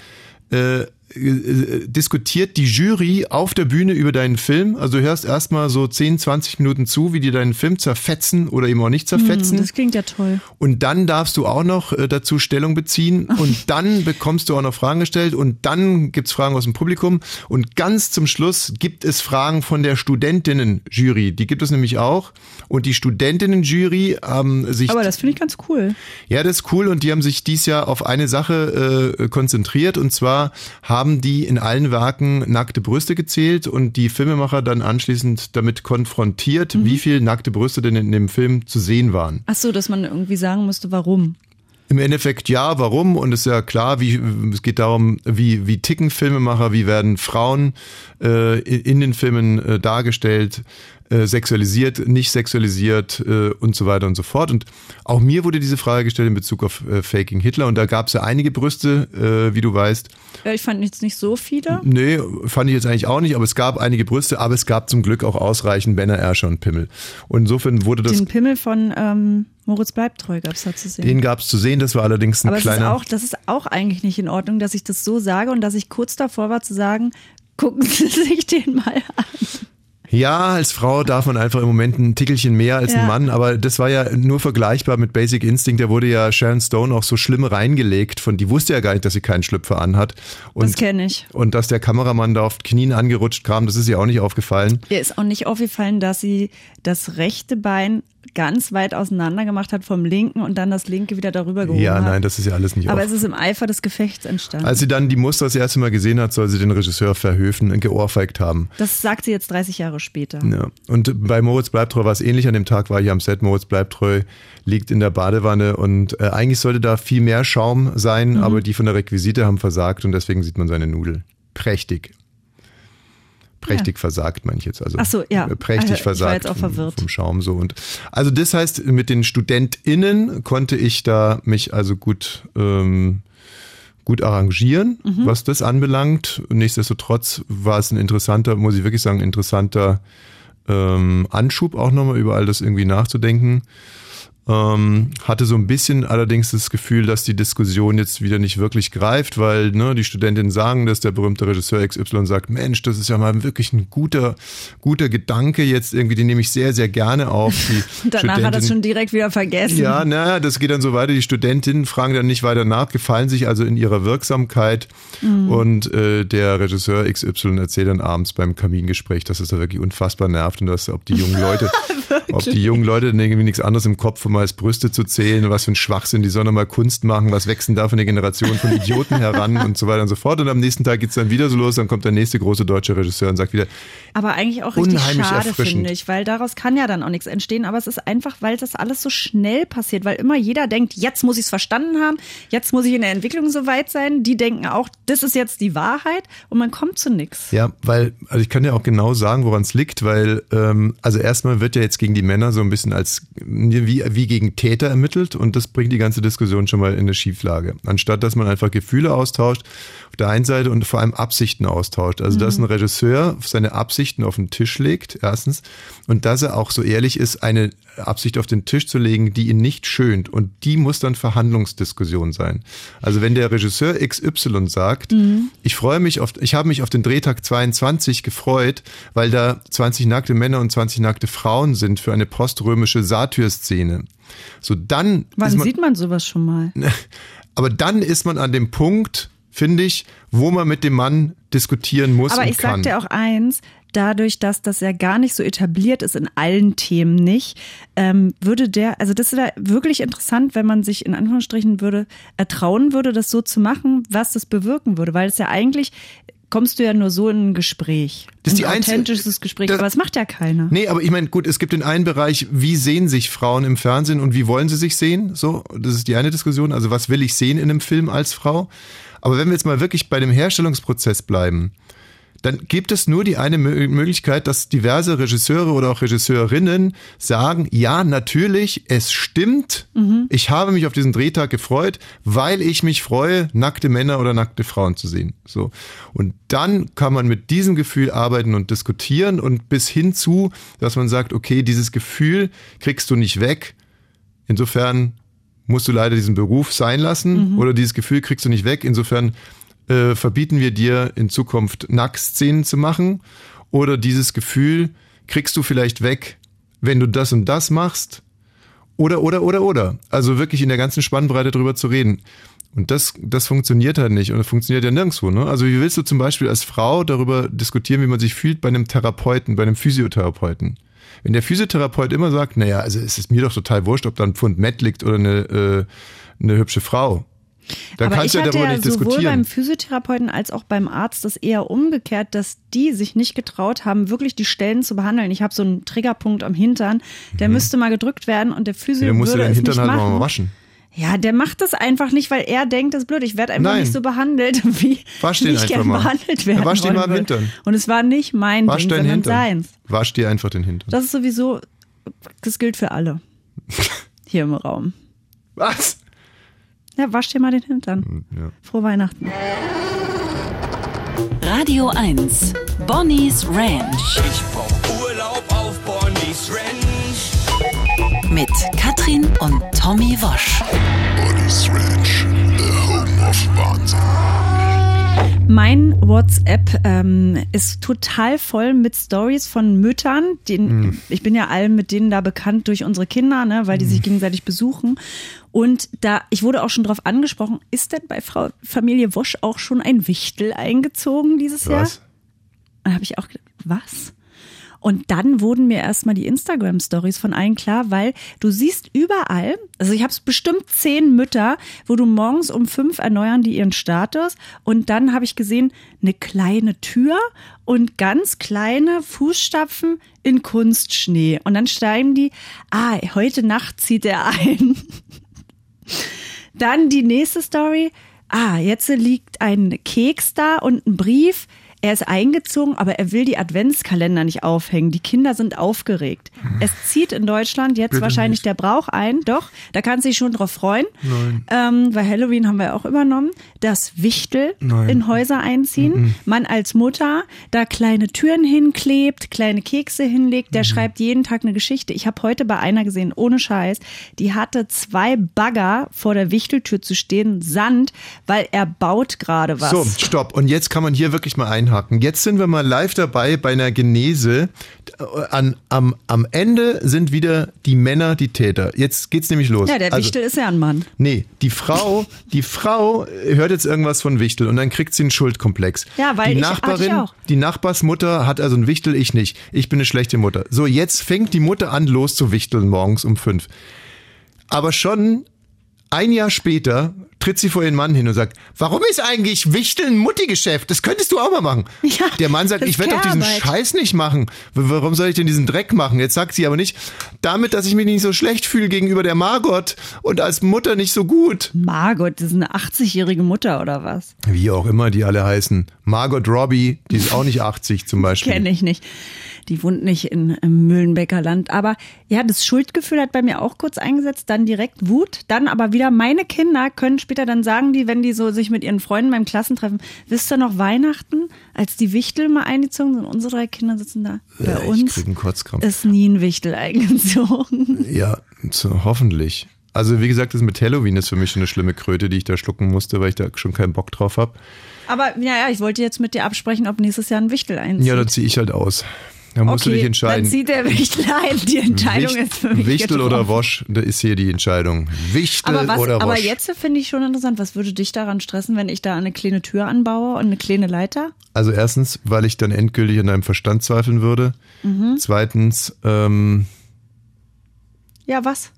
äh, diskutiert die Jury auf der Bühne über deinen Film. Also du hörst erstmal so 10, 20 Minuten zu, wie die deinen Film zerfetzen oder eben auch nicht zerfetzen. Das klingt ja toll. Und dann darfst du auch noch äh, dazu Stellung beziehen und dann bekommst du auch noch Fragen gestellt und dann gibt's Fragen aus dem Publikum und ganz zum Schluss gibt es Fragen von der Studentinnen-Jury. Die gibt es nämlich auch und die Studentinnen-Jury haben sich... Aber das finde ich ganz cool. Ja, das ist cool und die haben sich dies Jahr auf eine Sache äh, konzentriert und zwar haben die in allen Werken nackte Brüste gezählt und die Filmemacher dann anschließend damit konfrontiert, wie viel nackte Brüste denn in dem Film zu sehen waren. Ach so, dass man irgendwie sagen musste, warum. Im Endeffekt ja, warum? Und es ist ja klar, wie es geht darum, wie wie ticken Filmemacher, wie werden Frauen äh, in, in den Filmen äh, dargestellt, äh, sexualisiert, nicht sexualisiert äh, und so weiter und so fort. Und auch mir wurde diese Frage gestellt in Bezug auf äh, Faking Hitler und da gab es ja einige Brüste, äh, wie du weißt. Ja, ich fand jetzt nicht so viele. Nee, fand ich jetzt eigentlich auch nicht, aber es gab einige Brüste, aber es gab zum Glück auch ausreichend Männer, Ärsche und Pimmel. Und insofern wurde das Den Pimmel von ähm, Moritz bleibt treu gab es da zu sehen. den gab es zu sehen, das war allerdings ein Aber kleiner auch, das ist auch eigentlich nicht in Ordnung, dass ich das so sage und dass ich kurz davor war zu sagen, gucken Sie sich den mal an. Ja, als Frau darf man einfach im Moment ein Tickelchen mehr als Ja. ein Mann, aber das war ja nur vergleichbar mit Basic Instinct. Da wurde ja Sharon Stone auch so schlimm reingelegt, von die wusste ja gar nicht, dass sie keinen Schlüpfer anhat. Und, Das kenne ich. Und dass der Kameramann da auf Knien angerutscht kam, das ist ihr auch nicht aufgefallen. Ihr ist auch nicht aufgefallen, dass sie das rechte Bein ganz weit auseinander gemacht hat vom linken und dann das linke wieder darüber gehoben Ja, hat. nein, das ist ja alles nicht Aber auf. es ist im Eifer des Gefechts entstanden. Als sie dann die Muster das erste Mal gesehen hat, soll sie den Regisseur verhöfen und geohrfeigt haben. das sagt sie jetzt 30 Jahre später. Ja. Und bei Moritz Bleibtreu war es ähnlich. An dem Tag war ich am Set. Moritz Bleibtreu liegt in der Badewanne und äh, eigentlich sollte da viel mehr Schaum sein, Mhm. aber die von der Requisite haben versagt und deswegen sieht man seine Nudel. Prächtig. Prächtig versagt, meine ich jetzt. Also Ach so, ja. äh, Prächtig Ah, ich war versagt jetzt auch vom, verwirrt. vom Schaum so. Und also das heißt, mit den StudentInnen konnte ich da mich also gut ähm, gut arrangieren, Mhm. was das anbelangt. Nichtsdestotrotz war es ein interessanter, muss ich wirklich sagen, interessanter ähm, Anschub auch nochmal über all das irgendwie nachzudenken. Ähm, hatte so ein bisschen allerdings das Gefühl, dass die Diskussion jetzt wieder nicht wirklich greift, weil ne, die Studentinnen sagen, dass der berühmte Regisseur XY sagt, Mensch, das ist ja mal wirklich ein guter, guter Gedanke jetzt irgendwie, den nehme ich sehr, sehr gerne auf. Die Danach hat er es schon direkt wieder vergessen. ja, naja, das geht dann so weiter. Die Studentinnen fragen dann nicht weiter nach, gefallen sich also in ihrer Wirksamkeit. Mhm. Und äh, der Regisseur XY erzählt dann abends beim Kamingespräch, dass es da wirklich unfassbar nervt und dass ob die jungen Leute, ob die jungen Leute dann irgendwie nichts anderes im Kopf haben, als Brüste zu zählen, was für ein Schwachsinn, die sollen doch mal Kunst machen, was wächst denn da für eine Generation von Idioten heran und so weiter und so fort. Und am nächsten Tag geht's dann wieder so los, dann kommt der nächste große deutsche Regisseur und sagt wieder, Aber eigentlich auch richtig Unheimlich schade, erfrischend. finde ich, weil daraus kann ja dann auch nichts entstehen. Aber es ist einfach, weil das alles so schnell passiert, weil immer jeder denkt, jetzt muss ich es verstanden haben, jetzt muss ich in der Entwicklung so weit sein. Die denken auch, das ist jetzt die Wahrheit und man kommt zu nichts. Ja, weil, also ich kann ja auch genau sagen, woran es liegt, weil, ähm, also erstmal wird ja jetzt gegen die Männer so ein bisschen als wie, wie gegen Täter ermittelt und das bringt die ganze Diskussion schon mal in eine Schieflage. Anstatt dass man einfach Gefühle austauscht auf der einen Seite und vor allem Absichten austauscht. Also dass ein Regisseur seine Absichten auf den Tisch legt, erstens, und dass er auch so ehrlich ist, eine Absicht auf den Tisch zu legen, die ihn nicht schönt. Und die muss dann Verhandlungsdiskussion sein. Also wenn der Regisseur XY sagt, ich freue mich auf, ich habe mich auf den Drehtag 22 gefreut, weil da 20 nackte Männer und 20 nackte Frauen sind für eine poströmische Satyrszene. So dann Wann man, sieht man sowas schon mal? aber dann ist man an dem Punkt, finde ich, wo man mit dem Mann diskutieren muss Aber und ich kann. sag dir auch eins, dadurch, dass das ja gar nicht so etabliert ist in allen Themen nicht, ähm, würde der, also das wäre wirklich interessant, wenn man sich in Anführungsstrichen würde, ertrauen würde, das so zu machen, was das bewirken würde, weil es ja eigentlich kommst du ja nur so in ein Gespräch. Das ist ein die einzige- authentisches Gespräch, das- aber das macht ja keiner. Nee, aber ich meine, gut, es gibt den einen Bereich, wie sehen sich Frauen im Fernsehen und wie wollen sie sich sehen? So, das ist die eine Diskussion. Also, was will ich sehen in einem Film als Frau? Aber wenn wir jetzt mal wirklich bei dem Herstellungsprozess bleiben, dann gibt es nur die eine Mö- Möglichkeit, dass diverse Regisseure oder auch Regisseurinnen sagen, ja, natürlich, es stimmt, ich habe mich auf diesen Drehtag gefreut, weil ich mich freue, nackte Männer oder nackte Frauen zu sehen. So. Und dann kann man mit diesem Gefühl arbeiten und diskutieren und bis hin zu, dass man sagt, okay, dieses Gefühl kriegst du nicht weg. Insofern musst du leider diesen Beruf sein lassen oder dieses Gefühl kriegst du nicht weg. Insofern äh, verbieten wir dir in Zukunft Nacktszenen zu machen oder dieses Gefühl kriegst du vielleicht weg, wenn du das und das machst oder, oder, oder, oder. Also wirklich in der ganzen Spannbreite drüber zu reden. Und das, das funktioniert halt nicht und das funktioniert ja nirgendwo. Ne? Also wie willst du zum Beispiel als Frau darüber diskutieren, wie man sich fühlt bei einem Therapeuten, bei einem Physiotherapeuten? Wenn der Physiotherapeut immer sagt, naja, also es ist mir doch total wurscht, ob da ein Pfund Mett liegt oder eine, äh, eine hübsche Frau. Dann aber kannst ich du ja darüber ja nicht sowohl beim diskutieren. Physiotherapeuten als auch beim Arzt das eher umgekehrt, dass die sich nicht getraut haben, wirklich die Stellen zu behandeln. Ich habe so einen Triggerpunkt am Hintern, der müsste mal gedrückt werden und der Physio Der musst du würde deinen es Hintern nicht halt machen. mal waschen. Ja, der macht das einfach nicht, weil er denkt, das ist blöd. Ich werde einfach Nein. nicht so behandelt, wie Wasch den ich einfach gern mal. behandelt werden Ja, wasch den wollen mal würde. Hintern. Und es war nicht mein Wasch Ding, sondern Hintern. seins. Wasch dir einfach den Hintern. Das ist sowieso, das gilt für alle hier im Raum. Was? Ja, wasch dir mal den Hintern. Hm, Ja. Frohe Weihnachten. Radio 1. Bonnie's Ranch. Ich brauch Urlaub auf Bonnie's Ranch. Mit Katrin und Tommy Wosch. Bonnie's Ranch, the home of Wahnsinn. Mein WhatsApp ähm, ist total voll mit Stories von Müttern. Den, Ich bin ja allen mit denen da bekannt durch unsere Kinder, ne, weil die sich gegenseitig besuchen. Und da, ich wurde auch schon drauf angesprochen, ist denn bei Frau Familie Wosch auch schon ein Wichtel eingezogen dieses Jahr? Was? Dann habe ich auch gedacht, was? Und dann wurden mir erstmal die Instagram-Stories von allen klar, weil du siehst überall, also ich habe bestimmt zehn Mütter, wo du morgens um fünf erneuern die ihren Status und dann habe ich gesehen, eine kleine Tür und ganz kleine Fußstapfen in Kunstschnee. Und dann schreiben die, ah, heute Nacht zieht er ein. Dann die nächste Story. Ah, jetzt liegt ein Keks da und ein Brief. Er ist eingezogen, aber er will die Adventskalender nicht aufhängen. Die Kinder sind aufgeregt. Es zieht in Deutschland jetzt Bitte wahrscheinlich nicht. der Brauch ein. Doch, da kannst du dich schon drauf freuen. Ähm, weil Halloween haben wir auch übernommen. Das Wichtel Nein. in Häuser einziehen. Man als Mutter da kleine Türen hinklebt, kleine Kekse hinlegt. Der schreibt jeden Tag eine Geschichte. Ich habe heute bei einer gesehen, ohne Scheiß, die hatte zwei Bagger vor der Wichteltür zu stehen, Sand, weil er baut gerade was. So, stopp. Und jetzt kann man hier wirklich mal einhaken. Jetzt sind wir mal live dabei bei einer Genese. An, am, am Ende sind wieder die Männer die Täter. Jetzt geht's nämlich los. Ja, der Also- Wichtel ist ja ein Mann. Nee, die Frau, die Frau hört jetzt irgendwas von Wichtel und dann kriegt sie einen Schuldkomplex. Ja, weil die ich- hatte Nachbarin, ich auch. die Nachbarsmutter hat also einen Wichtel, ich nicht. Ich bin eine schlechte Mutter. So, jetzt fängt die Mutter an, los zu wichteln morgens um fünf. Aber schon ein Jahr später tritt sie vor ihren Mann hin und sagt, warum ist eigentlich Wichteln ein Mutti-Geschäft? Das könntest du auch mal machen. Ja, Der Mann sagt, ich werde doch diesen. Scheiß nicht machen. Warum soll ich denn diesen Dreck machen? Jetzt sagt sie aber nicht, damit, dass ich mich nicht so schlecht fühle gegenüber der Margot und als Mutter nicht so gut. Margot, das ist eine 80-jährige Mutter oder was? Wie auch immer die alle heißen. Margot Robbie, die ist auch nicht 80 zum Beispiel. Kenne ich nicht. Die wohnt nicht in, im Mühlenbecker Land. Aber ja, das Schuldgefühl hat bei mir auch kurz eingesetzt, dann direkt Wut, dann aber wieder meine Kinder können später dann sagen, die, wenn die so sich mit ihren Freunden beim Klassentreffen, wisst ihr noch Weihnachten, als die Wichtel mal eingezogen sind, unsere drei Kinder sitzen da. Bei Ja, ich uns einen Kotzkrampf. ist nie ein Wichtel eingezogen. Ja, so, hoffentlich. Also wie gesagt, das mit Halloween ist für mich schon eine schlimme Kröte, die ich da schlucken musste, weil ich da schon keinen Bock drauf habe. Aber ja, ich wollte jetzt mit dir absprechen, ob nächstes Jahr ein Wichtel einzieht. Ja, dann ziehe ich halt aus. Da musst du dich entscheiden. Dann zieht der Wichtel ein. Die Entscheidung Wicht- ist für mich Wichtel oder getroffen. Wosch, da ist hier die Entscheidung. Wichtel Aber, was, oder Wosch. aber jetzt finde ich schon interessant, was würde dich daran stressen, wenn ich da eine kleine Tür anbaue und eine kleine Leiter? Also erstens, weil ich dann endgültig an deinem Verstand zweifeln würde. Mhm. Zweitens, ähm, Ja, was?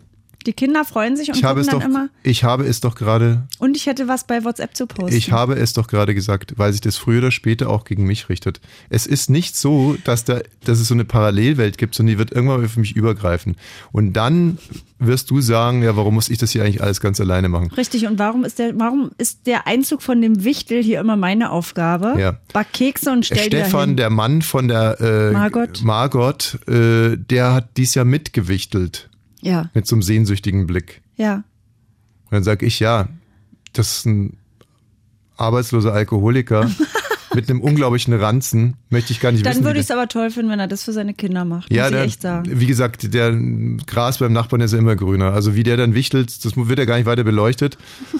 Die Kinder freuen sich und ich habe es doch, immer. ich habe es doch gerade, Und ich hätte was bei WhatsApp zu posten. ich habe es doch gerade gesagt, weil sich das früher oder später auch gegen mich richtet. Es ist nicht so, dass da, dass es so eine Parallelwelt gibt, sondern die wird irgendwann für mich übergreifen. Und dann wirst du sagen, ja, warum muss ich das hier eigentlich alles ganz alleine machen? Richtig, und warum ist der, warum ist der Einzug von dem Wichtel hier immer meine Aufgabe? Ja. Back Kekse und stell Stefan, der Mann von der äh, Margot. Margot äh, der hat dies Jahr mitgewichtelt Ja, mit so einem sehnsüchtigen Blick. ja. Und dann sag ich, ja, das ist ein arbeitsloser Alkoholiker mit einem unglaublichen Ranzen, möchte ich gar nicht Dann wissen. würde wie ich es aber toll finden, wenn er das für seine Kinder macht. ja, muss ich der, echt sagen. wie gesagt, der Gras beim Nachbarn ist ja immer grüner. Also wie der dann wichtelt, das wird ja gar nicht weiter beleuchtet.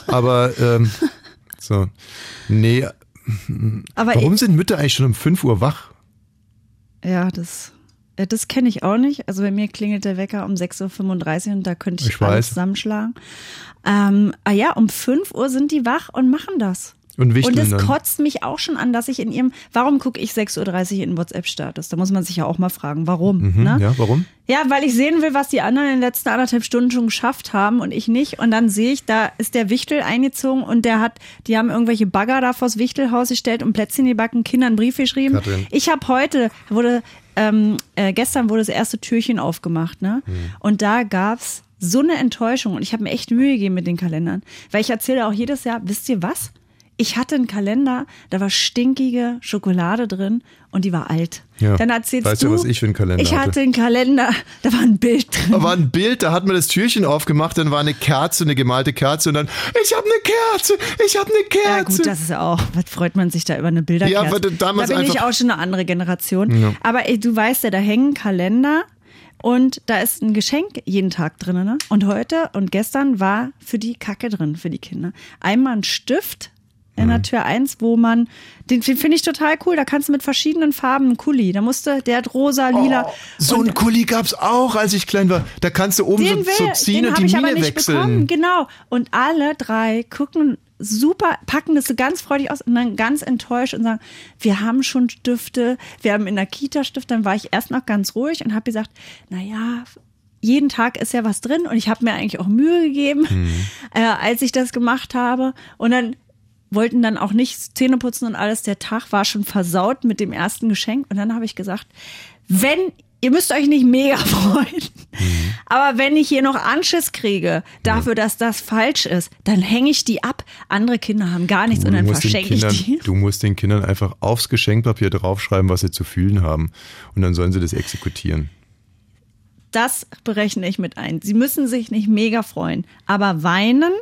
Aber ähm, so, nee, Aber warum sind Mütter eigentlich schon um 5 Uhr wach? ja, das, das kenne ich auch nicht. Also bei mir klingelt der Wecker um 6.35 Uhr und da könnte ich, Ich alles weiß. zusammenschlagen. Ähm, ah ja, um 5 Uhr sind die wach und machen das. Und Und es dann. kotzt mich auch schon an, dass ich in ihrem, warum gucke ich 6.30 Uhr in WhatsApp-Status? Da muss man sich ja auch mal fragen, warum. Mhm, ne? Ja, warum? Ja, weil ich sehen will, was die anderen in den letzten anderthalb Stunden schon geschafft haben und ich nicht. Und dann sehe ich, da ist der Wichtel eingezogen und der hat, die haben irgendwelche Bagger da vors Wichtelhaus gestellt und Plätzchen gebacken, Kindern einen Brief geschrieben. Katrin. Ich habe heute, wurde, ähm, äh, gestern wurde das erste Türchen aufgemacht, ne? Hm. Und da gab's so eine Enttäuschung und ich habe mir echt Mühe gegeben mit den Kalendern. Weil ich erzähle auch jedes Jahr, wisst ihr was? Ich hatte einen Kalender, da war stinkige Schokolade drin und die war alt. Ja. Dann erzählst Weißt du, ja, was ich für einen Kalender ich hatte. hatte einen Kalender, da war ein Bild drin. Da war ein Bild, da hat man das Türchen aufgemacht, dann war eine Kerze, eine gemalte Kerze und dann, ich habe eine Kerze, ich habe eine Kerze. Ja gut, das ist ja auch, was freut man sich da über eine Bilderkerze? Ja, aber damals da bin ich auch schon eine andere Generation. Aber ey, du weißt ja, da hängen Kalender und da ist ein Geschenk jeden Tag drin. Ne? Und heute und gestern war für die Kacke drin, für die Kinder. Einmal ein Stift in der Tür 1, wo man, den finde ich total cool, da kannst du mit verschiedenen Farben einen Kuli, da musste, der hat rosa, lila. so und ein Kuli gab's auch, als ich klein war. Da kannst du oben so, den will, so ziehen den und die ich aber Mine nicht wechseln. bekommen, genau. Und alle drei gucken super, packen das so ganz freudig aus und dann ganz enttäuscht und sagen, wir haben schon Stifte, wir haben in der Kita Stifte. Dann war ich erst noch ganz ruhig und habe gesagt, na ja, jeden Tag ist ja was drin und ich habe mir eigentlich auch Mühe gegeben, äh, als ich das gemacht habe. Und dann wollten dann auch nicht Zähne putzen und alles. Der Tag war schon versaut mit dem ersten Geschenk. Und dann habe ich gesagt, wenn, ihr müsst euch nicht mega freuen, aber wenn ich hier noch Anschiss kriege dafür, dass das falsch ist, dann hänge ich die ab. Andere Kinder haben gar nichts und Du dann musst, den verschenke ich Kindern, die. du musst den Kindern einfach aufs Geschenkpapier draufschreiben, was sie zu fühlen haben. Und dann sollen sie das exekutieren. Das berechne ich mit ein. Sie müssen sich nicht mega freuen, aber weinen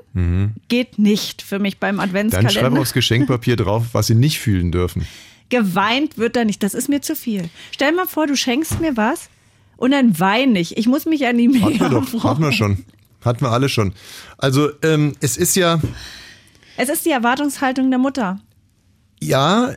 geht nicht für mich beim Mhm. Dann schreib Adventskalender. aufs Geschenkpapier drauf, was sie nicht fühlen dürfen. Geweint wird da nicht. Das ist mir zu viel. Stell mal vor, du schenkst mir was und dann weine ich. Ich muss mich ja nie Hatten wir mega doch, freuen. hatten wir schon. Hatten wir alle schon. Also, ähm, es ist ja, Es ist die Erwartungshaltung der Mutter. ja,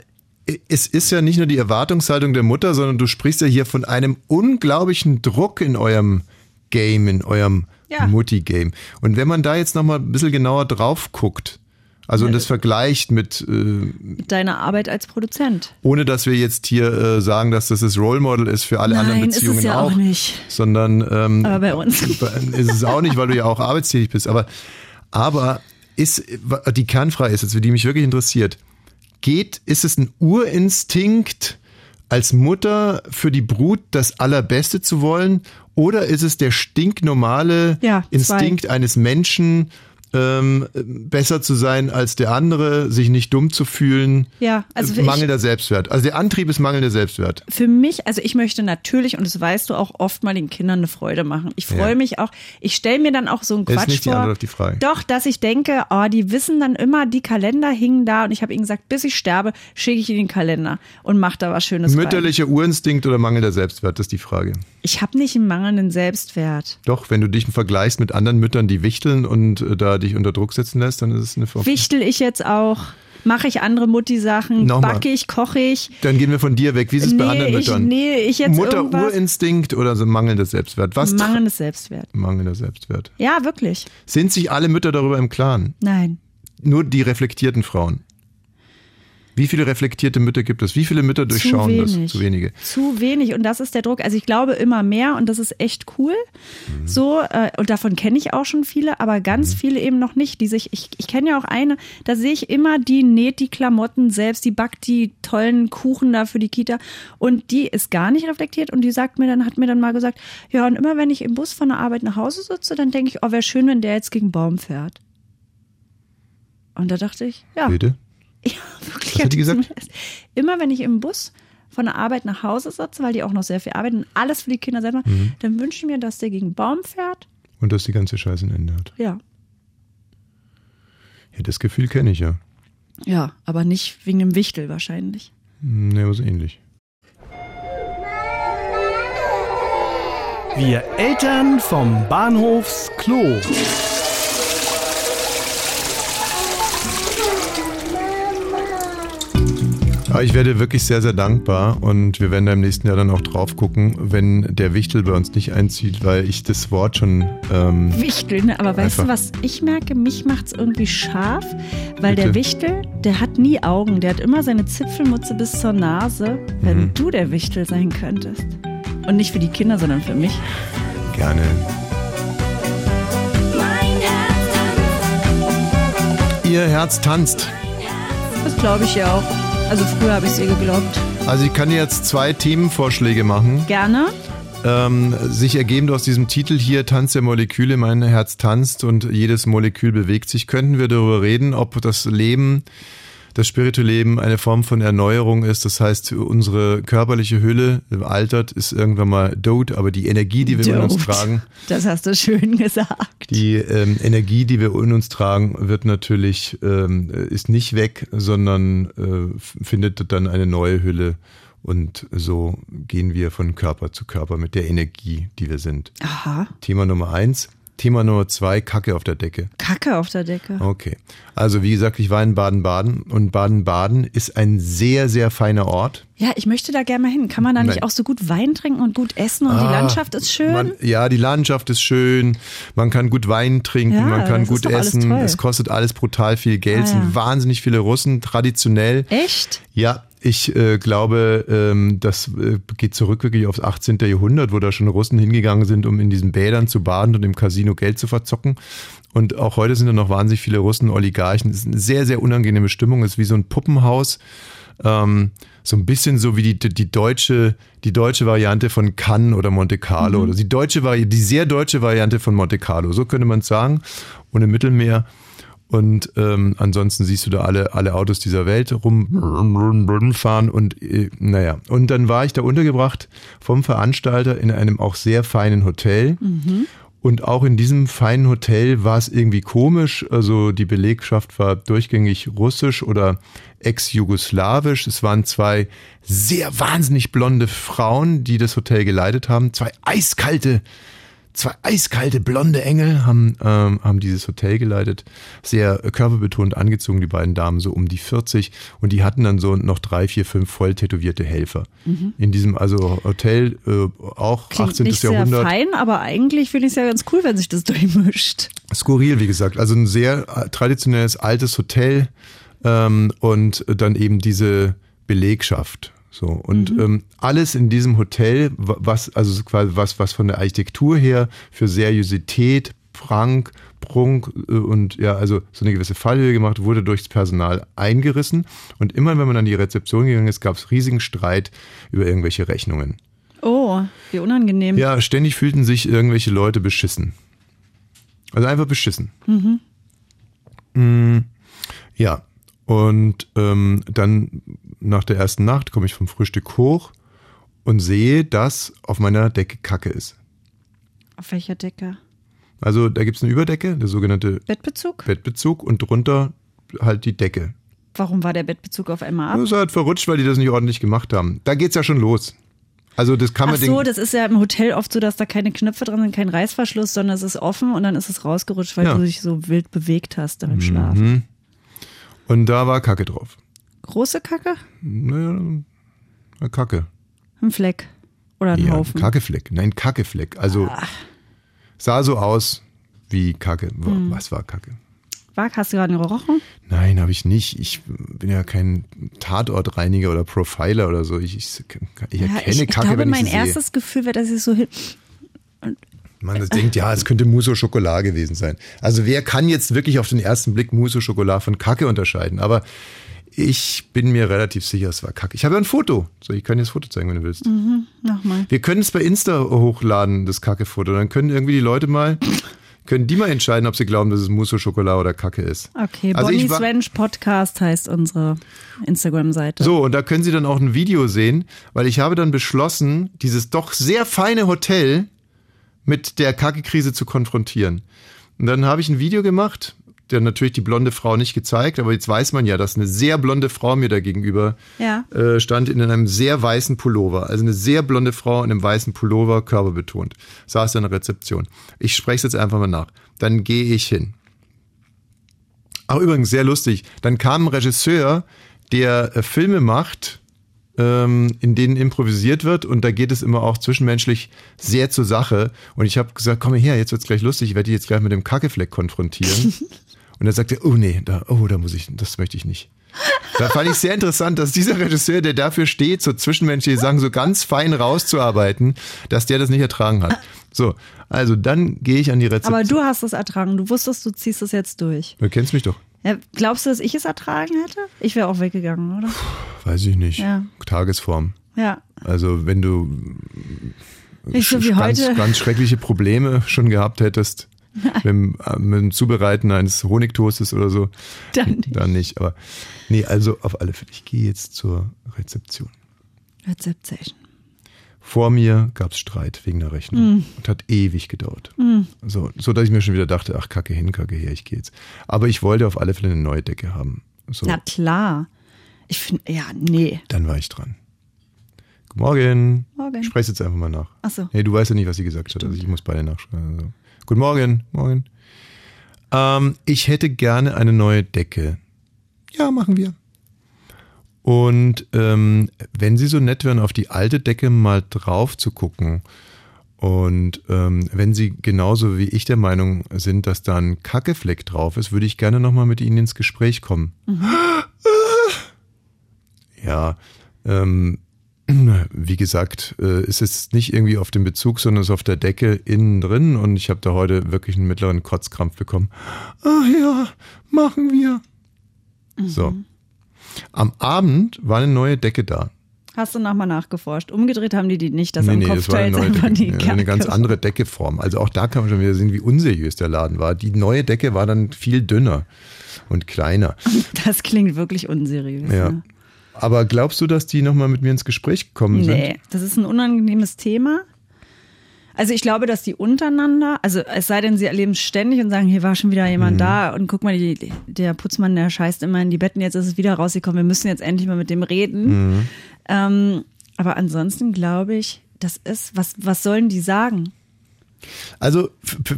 es ist ja nicht nur die Erwartungshaltung der Mutter, sondern du sprichst ja hier von einem unglaublichen Druck in eurem Game, in eurem Ja. Mutti-Game. Und wenn man da jetzt nochmal ein bisschen genauer drauf guckt, also und das vergleicht mit, äh, Mit deiner Arbeit als Produzent. ohne dass wir jetzt hier äh, sagen, dass das das Role Model ist für alle anderen Nein, ist es Beziehungen ja auch auch, nicht. sondern ähm, Aber bei uns. ist es auch nicht, weil du ja auch arbeitstätig bist. Aber, aber ist die Kernfrage ist jetzt, die mich wirklich interessiert. Geht, ist es ein Urinstinkt als Mutter für die Brut das Allerbeste zu wollen? Oder ist es der stinknormale Ja. Instinkt eines Menschen, ähm, besser zu sein als der andere, sich nicht dumm zu fühlen. Ja, also ich- mangelnder Selbstwert. Also der Antrieb ist mangelnder Selbstwert. für mich, also ich möchte natürlich, und das weißt du auch, oft mal den Kindern eine Freude machen. Ich freue Ja. mich auch, ich stelle mir dann auch so einen Das ist Quatsch nicht die vor. Antwort auf die Frage. Doch, dass ich denke, oh, die wissen dann immer, die Kalender hingen da und ich habe ihnen gesagt, bis ich sterbe, schicke ich ihnen den Kalender und mach da was Schönes rein. Mütterlicher Urinstinkt oder mangelnder Selbstwert, das ist die Frage. Ich habe nicht einen mangelnden Selbstwert. Doch, wenn du dich vergleichst mit anderen Müttern, die wichteln und äh, da dich unter Druck setzen lässt, dann ist es eine Ver Wichtel ich jetzt auch? Mache ich andere Mutti-Sachen? Backe ich, koche ich? Dann gehen wir von dir weg. Wie ist es bei Nee, anderen ich- Müttern? nee, ich jetzt Mutter-Urinstinkt oder so mangelnder Selbstwert? Was? Mangelndes Selbstwert. Mangelnder Selbstwert. Ja, wirklich. Sind sich alle Mütter darüber im Klaren? Nein. Nur die reflektierten Frauen. Wie viele reflektierte Mütter gibt es? Wie viele Mütter durchschauen Zu das? Zu wenige. Zu wenig und das ist der Druck. Also ich glaube immer mehr und das ist echt cool. Mhm. So äh, und davon kenne ich auch schon viele, aber ganz viele eben noch nicht. Die sich, ich, ich kenne ja auch eine, da sehe ich immer, die näht die Klamotten selbst, die backt die tollen Kuchen da für die Kita und die ist gar nicht reflektiert und die sagt mir dann, hat mir dann mal gesagt, ja und immer wenn ich im Bus von der Arbeit nach Hause sitze, dann denke ich, oh wäre schön, wenn der jetzt gegen Baum fährt. Und da dachte ich, ja, Bitte? Ja, wirklich. Was hat die gesagt? Immer wenn ich im Bus von der Arbeit nach Hause sitze, weil die auch noch sehr viel arbeiten und alles für die Kinder selber, Mhm. dann wünsche ich mir, dass der gegen einen Baum fährt. Und dass die ganze Scheiße ein Ende hat. Ja. Ja, das Gefühl kenne ich ja. Ja, aber nicht wegen dem Wichtel wahrscheinlich. Ne, was ähnlich. Wir Eltern vom Bahnhofsklo. Aber ich werde wirklich sehr, sehr dankbar und wir werden da im nächsten Jahr dann auch drauf gucken, wenn der Wichtel bei uns nicht einzieht, weil ich das Wort schon. Ähm, Wichtel, ne? aber weißt du was? Ich merke, mich macht's irgendwie scharf, weil Bitte? der Wichtel, der hat nie Augen, der hat immer seine Zipfelmutze bis zur Nase. Wenn Mhm. du der Wichtel sein könntest. Und nicht für die Kinder, sondern für mich. gerne. Ihr Herz tanzt. Das glaube ich ja auch. Also früher habe ich es ihr geglaubt. Also ich kann dir jetzt zwei Themenvorschläge machen. Gerne. Ähm, sich ergebend aus diesem Titel hier, Tanz der Moleküle, mein Herz tanzt und jedes Molekül bewegt sich, könnten wir darüber reden, ob das Leben, das spirituelle Leben eine Form von Erneuerung ist. Das heißt, unsere körperliche Hülle altert, ist irgendwann mal dote, aber die Energie, die wir in uns tragen, Das hast du schön gesagt. die ähm, Energie, die wir in uns tragen, wird natürlich, ähm, ist nicht weg, sondern äh, findet dann eine neue Hülle. Und so gehen wir von Körper zu Körper mit der Energie, die wir sind. Aha. Thema Nummer eins. Thema Nummer zwei, Kacke auf der Decke. Kacke auf der Decke. Okay. Also wie gesagt, ich war in Baden-Baden und Baden-Baden ist ein sehr, sehr feiner Ort. Ja, ich möchte da gerne mal hin. Kann man da nicht Nein. auch so gut Wein trinken und gut essen und die Ah, Landschaft ist schön? Man, ja, die Landschaft ist schön. Man kann gut Wein trinken, Ja, man kann gut essen. Es kostet alles brutal viel Geld. Ah, Es sind ja. wahnsinnig viele Russen, traditionell. Echt? Ja, ich äh, glaube, ähm, das äh, geht zurück wirklich aufs 18. Jahrhundert, wo da schon Russen hingegangen sind, um in diesen Bädern zu baden und im Casino Geld zu verzocken. Und auch heute sind da noch wahnsinnig viele Russen, Oligarchen. Es ist eine sehr, sehr unangenehme Stimmung. Es ist wie so ein Puppenhaus. Ähm, so ein bisschen so wie die, die deutsche, die deutsche Variante von Cannes oder Monte Carlo Mhm. oder die deutsche die sehr deutsche Variante von Monte Carlo. So könnte man es sagen. Und im Mittelmeer. Und ähm, ansonsten siehst du da alle, alle Autos dieser Welt rumfahren und äh, naja. Und dann war ich da untergebracht vom Veranstalter in einem auch sehr feinen Hotel. Und auch in diesem feinen Hotel war es irgendwie komisch. Also die Belegschaft war durchgängig russisch oder ex-jugoslawisch. Es waren zwei sehr wahnsinnig blonde Frauen, die das Hotel geleitet haben. Zwei eiskalte, zwei eiskalte blonde Engel haben, ähm, haben dieses Hotel geleitet. Sehr körperbetont angezogen, die beiden Damen, so um die 40. Und die hatten dann so noch drei, vier, fünf voll tätowierte Helfer. In diesem also Hotel, äh, auch Klingt 18. nicht Jahrhundert. sehr fein, aber eigentlich finde ich es ja ganz cool, wenn sich das durchmischt. Skurril, wie gesagt. Also ein sehr äh, traditionelles altes Hotel ähm, und dann eben diese Belegschaft. So und ähm, alles in diesem Hotel, wa- was also quasi was was von der Architektur her für Seriosität, Prank, Prunk äh, und ja also so eine gewisse Fallhöhe gemacht wurde durchs Personal eingerissen und immer wenn man an die Rezeption gegangen ist, gab es riesigen Streit über irgendwelche Rechnungen. Oh, wie unangenehm. Ja, ständig fühlten sich irgendwelche Leute beschissen. Also einfach beschissen. Ja, und ähm, dann nach der ersten Nacht komme ich vom Frühstück hoch und sehe, dass auf meiner Decke Kacke ist. Auf welcher Decke? Also da gibt es eine Überdecke, der sogenannte Bettbezug? Bettbezug und drunter halt die Decke. Warum war der Bettbezug auf einmal ab? Das ist halt verrutscht, weil die das nicht ordentlich gemacht haben. Da geht's ja schon los. Also das kann Ach man so, den, das ist ja im Hotel oft so, dass da keine Knöpfe dran sind, kein Reißverschluss, sondern es ist offen und dann ist es rausgerutscht, weil Ja. du dich so wild bewegt hast beim Mhm. Schlafen. und da war Kacke drauf. Große Kacke? Naja, eine Kacke. Ein Fleck. Oder ein Ja, Haufen. Kackefleck. Nein, Kackefleck. Also sah so aus wie Kacke. Hm. Was war Kacke? War, hast du gerade gerochen? Nein, habe ich nicht. Ich bin ja kein Tatortreiniger oder Profiler oder so. Ich, ich, ich erkenne ich, ich Kacke, glaube, wenn ich mein sehe. erstes Gefühl wäre, dass ich so hin. Man denkt, ja, es könnte Mousse au Chocolat gewesen sein. Also wer kann jetzt wirklich auf den ersten Blick Mousse au Chocolat von Kacke unterscheiden? Aber ich bin mir relativ sicher, es war Kacke. Ich habe ja ein Foto. So, ich kann dir das Foto zeigen, wenn du willst. Mhm, nochmal. Wir können es bei Insta hochladen, das Kacke-Foto. Dann können irgendwie die Leute mal, können die mal entscheiden, ob sie glauben, dass es Mousse au Chocolat oder Kacke ist. Okay, Also Bonnie's Ranch Podcast heißt unsere Instagram-Seite. So, und da können Sie dann auch ein Video sehen, weil ich habe dann beschlossen, dieses doch sehr feine Hotel mit der Kacke-Krise zu konfrontieren. Und dann habe ich ein Video gemacht, der natürlich die blonde Frau nicht gezeigt, aber jetzt weiß man ja, dass eine sehr blonde Frau mir da gegenüber Ja. äh, stand in einem sehr weißen Pullover. Also eine sehr blonde Frau in einem weißen Pullover, körperbetont. Saß in der Rezeption. Ich spreche es jetzt einfach mal nach. Dann gehe ich hin. Ach, übrigens, sehr lustig. Dann kam ein Regisseur, der äh, Filme macht, ähm, in denen improvisiert wird und da geht es immer auch zwischenmenschlich sehr zur Sache. Und ich habe gesagt, komm her, jetzt wird's gleich lustig, ich werde dich jetzt gleich mit dem Kackefleck konfrontieren. und er sagte, oh nee, da, oh, da muss ich, das möchte ich nicht. Da fand ich sehr interessant, dass dieser Regisseur, der dafür steht, so zwischenmenschliche Sachen so ganz fein rauszuarbeiten, dass der das nicht ertragen hat. So, also dann gehe ich an die Rezeption. Aber du hast es ertragen. Du wusstest, du ziehst es jetzt durch. Du kennst mich doch. Ja, glaubst du, dass ich es ertragen hätte? Ich wäre auch weggegangen, oder? Weiß ich nicht. Ja. Tagesform. Ja. Also wenn du Nicht so wie ganz, heute. ganz schreckliche Probleme schon gehabt hättest mit, dem- äh, mit dem Zubereiten eines Honigtoastes oder so, Dann nicht. dann nicht. Aber nee, also auf alle Fälle. Ich gehe jetzt zur Rezeption. Rezeption. Vor mir gab es Streit wegen der Rechnung Mm. und hat ewig gedauert. So, so, dass ich mir schon wieder dachte, ach Kacke hin, Kacke her, ich gehe jetzt. Aber ich wollte auf alle Fälle eine neue Decke haben. So, Na klar. Ich finde, ja, nee. dann war ich dran. Guten Morgen. Morgen. Ich spreche jetzt einfach mal nach. Ach so. Nee, du weißt ja nicht, was sie gesagt hat. Also ich muss beide nachschreiben. Also. Guten Morgen. Morgen. Ähm, ich hätte gerne eine neue Decke. Ja, machen wir. Und ähm, wenn Sie so nett wären, auf die alte Decke mal drauf zu gucken und ähm, wenn Sie genauso wie ich der Meinung sind, dass da ein Kackefleck drauf ist, würde ich gerne nochmal mit Ihnen ins Gespräch kommen. Ja, ähm, wie gesagt, äh, ist es nicht irgendwie auf dem Bezug, sondern ist auf der Decke innen drin und ich habe da heute wirklich einen mittleren Kotzkrampf bekommen. Ach ja, machen wir. So. Am Abend war eine neue Decke da. Hast du nochmal nachgeforscht? Umgedreht haben die die nicht, dass nee, am nee, das war Kopfteil eine die Ja, eine ganz andere Deckeform. Also auch da kann man schon wieder sehen, wie unseriös der Laden war. Die neue Decke war dann viel dünner und kleiner. Das klingt wirklich unseriös. Ja. Ne? Aber glaubst du, dass die nochmal mit mir ins Gespräch gekommen sind? Nee, das ist ein unangenehmes Thema. Also ich glaube, dass die untereinander, also es sei denn, sie erleben es ständig und sagen, hier war schon wieder jemand Mhm. da und guck mal, die, der Putzmann, der scheißt immer in die Betten, jetzt ist es wieder rausgekommen, wir müssen jetzt endlich mal mit dem reden. Mhm. Ähm, aber ansonsten glaube ich, das ist, was, was sollen die sagen? Also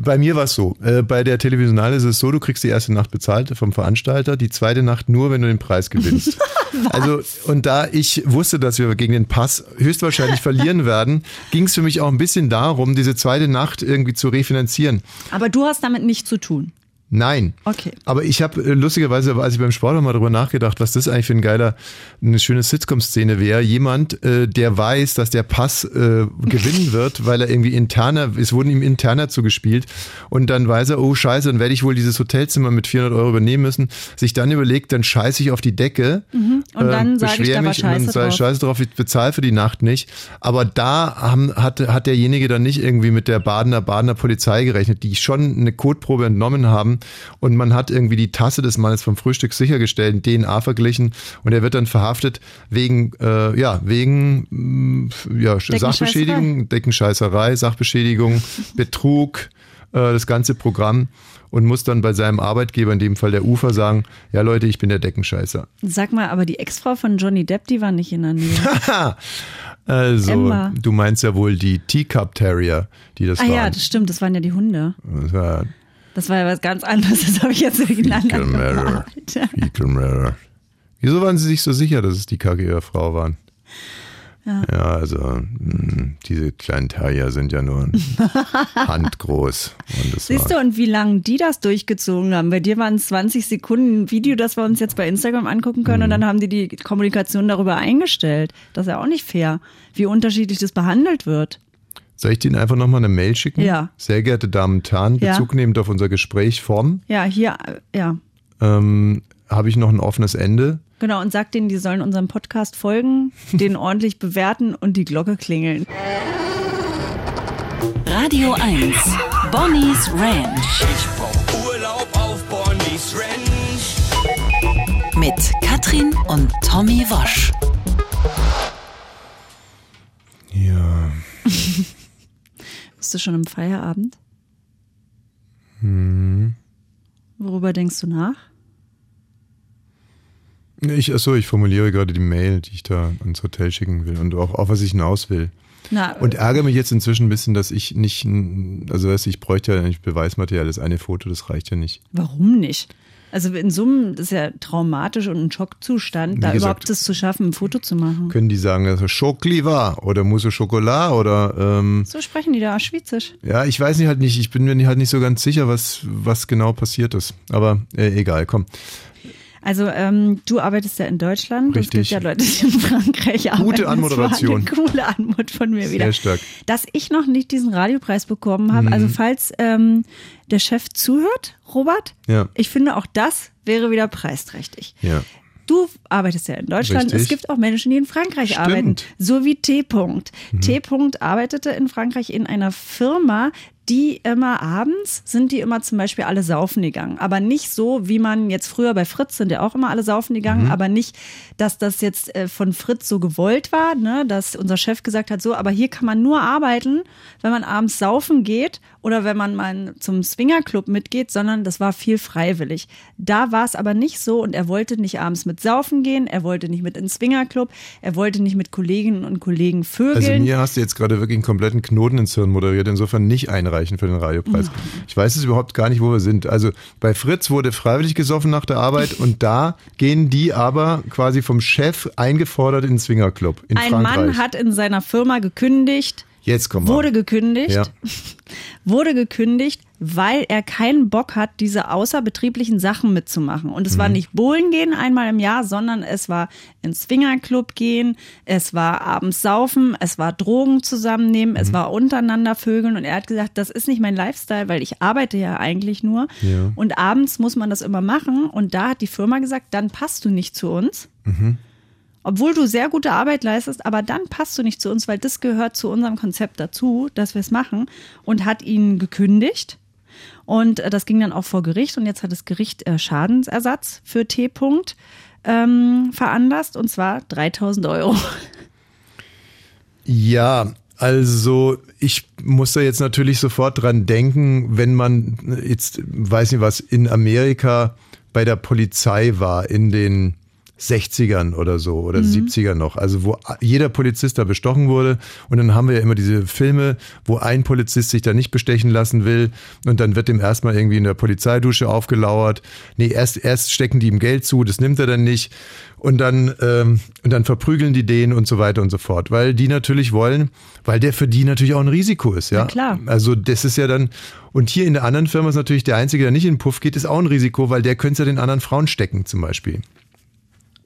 bei mir war es so. Äh, bei der Televisionale ist es so, du kriegst die erste Nacht bezahlt vom Veranstalter, die zweite Nacht nur, wenn du den Preis gewinnst. also und da ich wusste, dass wir gegen den Pass höchstwahrscheinlich verlieren werden, ging es für mich auch ein bisschen darum, diese zweite Nacht irgendwie zu refinanzieren. Aber du hast damit nichts zu tun. Nein. Okay. Aber ich habe äh, lustigerweise, als ich beim Sport noch mal drüber nachgedacht, was das eigentlich für ein geiler, eine schöne Sitcom-Szene wäre. Jemand, äh, der weiß, dass der Pass äh, gewinnen wird, weil er irgendwie interner, es wurden ihm interner zugespielt und dann weiß er, oh scheiße, dann werde ich wohl dieses Hotelzimmer mit 400 Euro übernehmen müssen. Sich dann überlegt, dann scheiße ich auf die Decke. Mhm. Und dann sage ich beschwer da mich und dann Scheiße sage ich drauf. scheiße drauf, ich bezahle für die Nacht nicht. Aber da haben, hat, hat derjenige dann nicht irgendwie mit der Badener, Badener Polizei gerechnet, die schon eine Kotprobe entnommen haben und man hat irgendwie die Tasse des Mannes vom Frühstück sichergestellt, DNA verglichen und er wird dann verhaftet wegen, äh, ja, wegen mh, ja, Sachbeschädigung, Deckenscheißerei, Sachbeschädigung, Betrug, äh, das ganze Programm und muss dann bei seinem Arbeitgeber, in dem Fall der Ufer, sagen, ja Leute, ich bin der Deckenscheißer. Sag mal, aber die Ex-Frau von Johnny Depp, die war nicht in der Nähe. Also, Emma. du meinst ja wohl die Teacup Terrier, die das ah waren. ja, das stimmt, das waren ja die Hunde. Das war Das war ja was ganz anderes, das habe ich jetzt durcheinander Fecal. Fecal Matter. Wieso waren sie sich so sicher, dass es die kacke ihrer Frau waren? Ja. Ja, also mh, diese kleinen Terrier sind ja nur handgroß. Siehst du, und wie lange die das durchgezogen haben? Bei dir waren es 20 Sekunden ein Video, das wir uns jetzt bei Instagram angucken können und Mhm. dann haben die die Kommunikation darüber eingestellt. Das ist ja auch nicht fair, wie unterschiedlich das behandelt wird. Soll ich denen einfach nochmal eine Mail schicken? Ja. Sehr geehrte Damen und Herren, Ja. Bezug nehmend auf unser Gespräch vom, Ja, hier, äh, ja. ähm, habe ich noch ein offenes Ende. Genau, und sag denen, die sollen unserem Podcast folgen, den ordentlich bewerten und die Glocke klingeln. Radio 1. Bonnie's Ranch. Ich brauch Urlaub auf Bonnie's Ranch. Mit Katrin und Tommy Wosch. Ja. Bist du schon im Feierabend? Hm. Worüber denkst du nach? Ich, achso, ich formuliere gerade die Mail, die ich da ans Hotel schicken will und auch, auch was ich hinaus will. Na, Und ärgere mich jetzt inzwischen ein bisschen, dass ich nicht, also weißt ich bräuchte ja nicht Beweismaterial, das eine Foto, das reicht ja nicht. warum nicht? Also in Summen, ist ja traumatisch und ein Schockzustand, Wie da gesagt- überhaupt das zu schaffen, ein Foto zu machen. Können die sagen, dass er Schokli war oder Mousse au Chocolat oder ähm, So sprechen die da Schweizisch. ja, ich weiß nicht halt nicht, ich bin mir halt nicht so ganz sicher, was, was genau passiert ist. Aber äh, egal, komm. Also ähm, du arbeitest ja in Deutschland. Richtig. Es gibt ja Leute, die in Frankreich arbeiten. Gute Das war Anmoderation. eine coole Anmut von mir wieder. Sehr stark. Dass ich noch nicht diesen Radiopreis bekommen habe. Mhm. Also falls ähm, der Chef zuhört, Robert, Ja. ich finde auch das wäre wieder preisträchtig. Ja. Du arbeitest ja in Deutschland. Richtig. Es gibt auch Menschen, die in Frankreich Stimmt. arbeiten. So wie T. -Punkt. Mhm. T. -Punkt arbeitete in Frankreich in einer Firma, die immer abends sind die immer zum Beispiel alle saufen gegangen. Aber nicht so, wie man jetzt früher bei Fritz sind ja auch immer alle saufen gegangen, Mhm. aber nicht, dass das jetzt äh, von Fritz so gewollt war, ne? dass unser Chef gesagt hat, so, aber hier kann man nur arbeiten, wenn man abends saufen geht oder wenn man mal zum Swingerclub mitgeht, sondern das war viel freiwillig. Da war es aber nicht so und er wollte nicht abends mit saufen gehen, er wollte nicht mit ins Swingerclub, er wollte nicht mit Kolleginnen und Kollegen vögeln. Also mir hast du jetzt gerade wirklich einen kompletten Knoten ins Hirn moderiert, insofern nicht einreichen für den Radiopreis. Ich weiß es überhaupt gar nicht, wo wir sind. Also bei Fritz wurde freiwillig gesoffen nach der Arbeit und da gehen die aber quasi vom Chef eingefordert in den Swingerclub in Ein Frankreich. Mann hat in seiner Firma gekündigt, jetzt kommen wir. wurde gekündigt, Ja. wurde gekündigt, weil er keinen Bock hat, diese außerbetrieblichen Sachen mitzumachen. Und es war Mhm. nicht Bowlen gehen einmal im Jahr, sondern es war ins Swingerclub gehen, es war abends saufen, es war Drogen zusammennehmen, Mhm. es war untereinander vögeln. Und er hat gesagt, das ist nicht mein Lifestyle, weil ich arbeite ja eigentlich nur. Ja. Und abends muss man das immer machen. Und da hat die Firma gesagt, dann passt du nicht zu uns. Mhm. Obwohl du sehr gute Arbeit leistest, aber dann passt du nicht zu uns, weil das gehört zu unserem Konzept dazu, dass wir es machen und hat ihn gekündigt. Und äh, das ging dann auch vor Gericht und jetzt hat das Gericht äh, Schadensersatz für T. -Punkt, ähm, veranlasst und zwar 3000 Euro. Ja, also ich muss da jetzt natürlich sofort dran denken, wenn man jetzt, weiß nicht was, in Amerika bei der Polizei war in den 60ern oder so oder 70ern noch, also wo jeder Polizist da bestochen wurde und dann haben wir ja immer diese Filme, wo ein Polizist sich da nicht bestechen lassen will und dann wird dem erstmal irgendwie in der Polizeidusche aufgelauert. Nee, erst, erst stecken die ihm Geld zu, das nimmt er dann nicht und dann, ähm, und dann verprügeln die den und so weiter und so fort, weil die natürlich wollen, weil der für die natürlich auch ein Risiko ist, ja. Na klar. Also das ist ja dann, und hier in der anderen Firma ist natürlich der Einzige, der nicht in den Puff geht, ist auch ein Risiko, weil der könnte ja den anderen Frauen stecken zum Beispiel.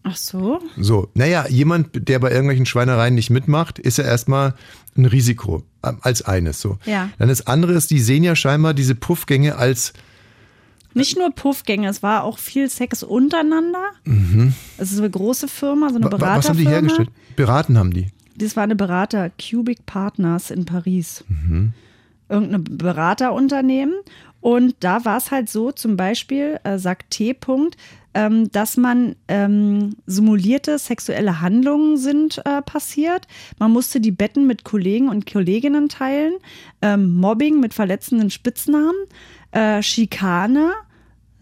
Ach so. So, naja, jemand, der bei irgendwelchen Schweinereien nicht mitmacht, ist ja erstmal ein Risiko äh, als eines. So. Ja. Dann das andere ist, die sehen ja scheinbar diese Puffgänge als Nicht nur Puffgänge, es war auch viel Sex untereinander. Es ist eine große Firma, so eine Mhm. Beraterfirma. Was haben die hergestellt? Beraten haben die. Das war eine Berater, Cubic Partners in Paris. Mhm. Irgendein Beraterunternehmen. Und da war es halt so, zum Beispiel, äh, sagt T. -Punkt, ähm, dass man ähm, simulierte sexuelle Handlungen sind äh, passiert. Man musste die Betten mit Kollegen und Kolleginnen teilen, ähm, Mobbing mit verletzenden Spitznamen, äh, Schikane,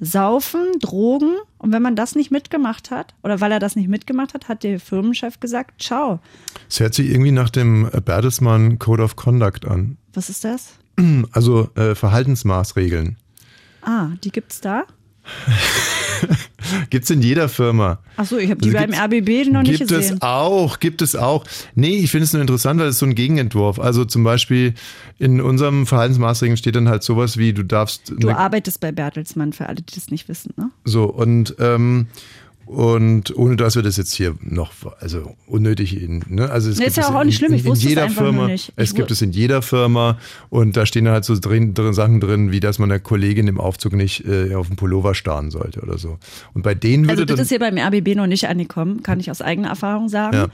Saufen, Drogen. Und wenn man das nicht mitgemacht hat, oder weil er das nicht mitgemacht hat, hat der Firmenchef gesagt, ciao. Es hört sich irgendwie nach dem Bertelsmann Code of Conduct an. Was ist das? Also äh, Verhaltensmaßregeln. Ah, die gibt's da? Gibt's in jeder Firma. Ach so, ich habe die Also beim RBB noch nicht gibt gesehen. es auch, gibt es auch. Nee, ich finde es nur interessant, weil es so ein Gegenentwurf. Also zum Beispiel in unserem Verhaltensmaßregeln steht dann halt sowas wie, du darfst Du arbeitest bei Bertelsmann, für alle, die das nicht wissen, ne? so und ähm, und ohne dass wir das jetzt hier noch, also unnötig in, ne? Also es Nee, gibt ist ja es auch in, nicht schlimm, ich in, in wusste es jeder einfach nur Firma. nicht. Es Ich gibt wu- es in jeder Firma und da stehen halt so drin, drin Sachen drin, wie dass man der Kollegin im Aufzug nicht äh, auf den Pullover starren sollte oder so. Und bei denen würde Also das ist hier beim RBB noch nicht angekommen, kann ich aus eigener Erfahrung sagen. ja.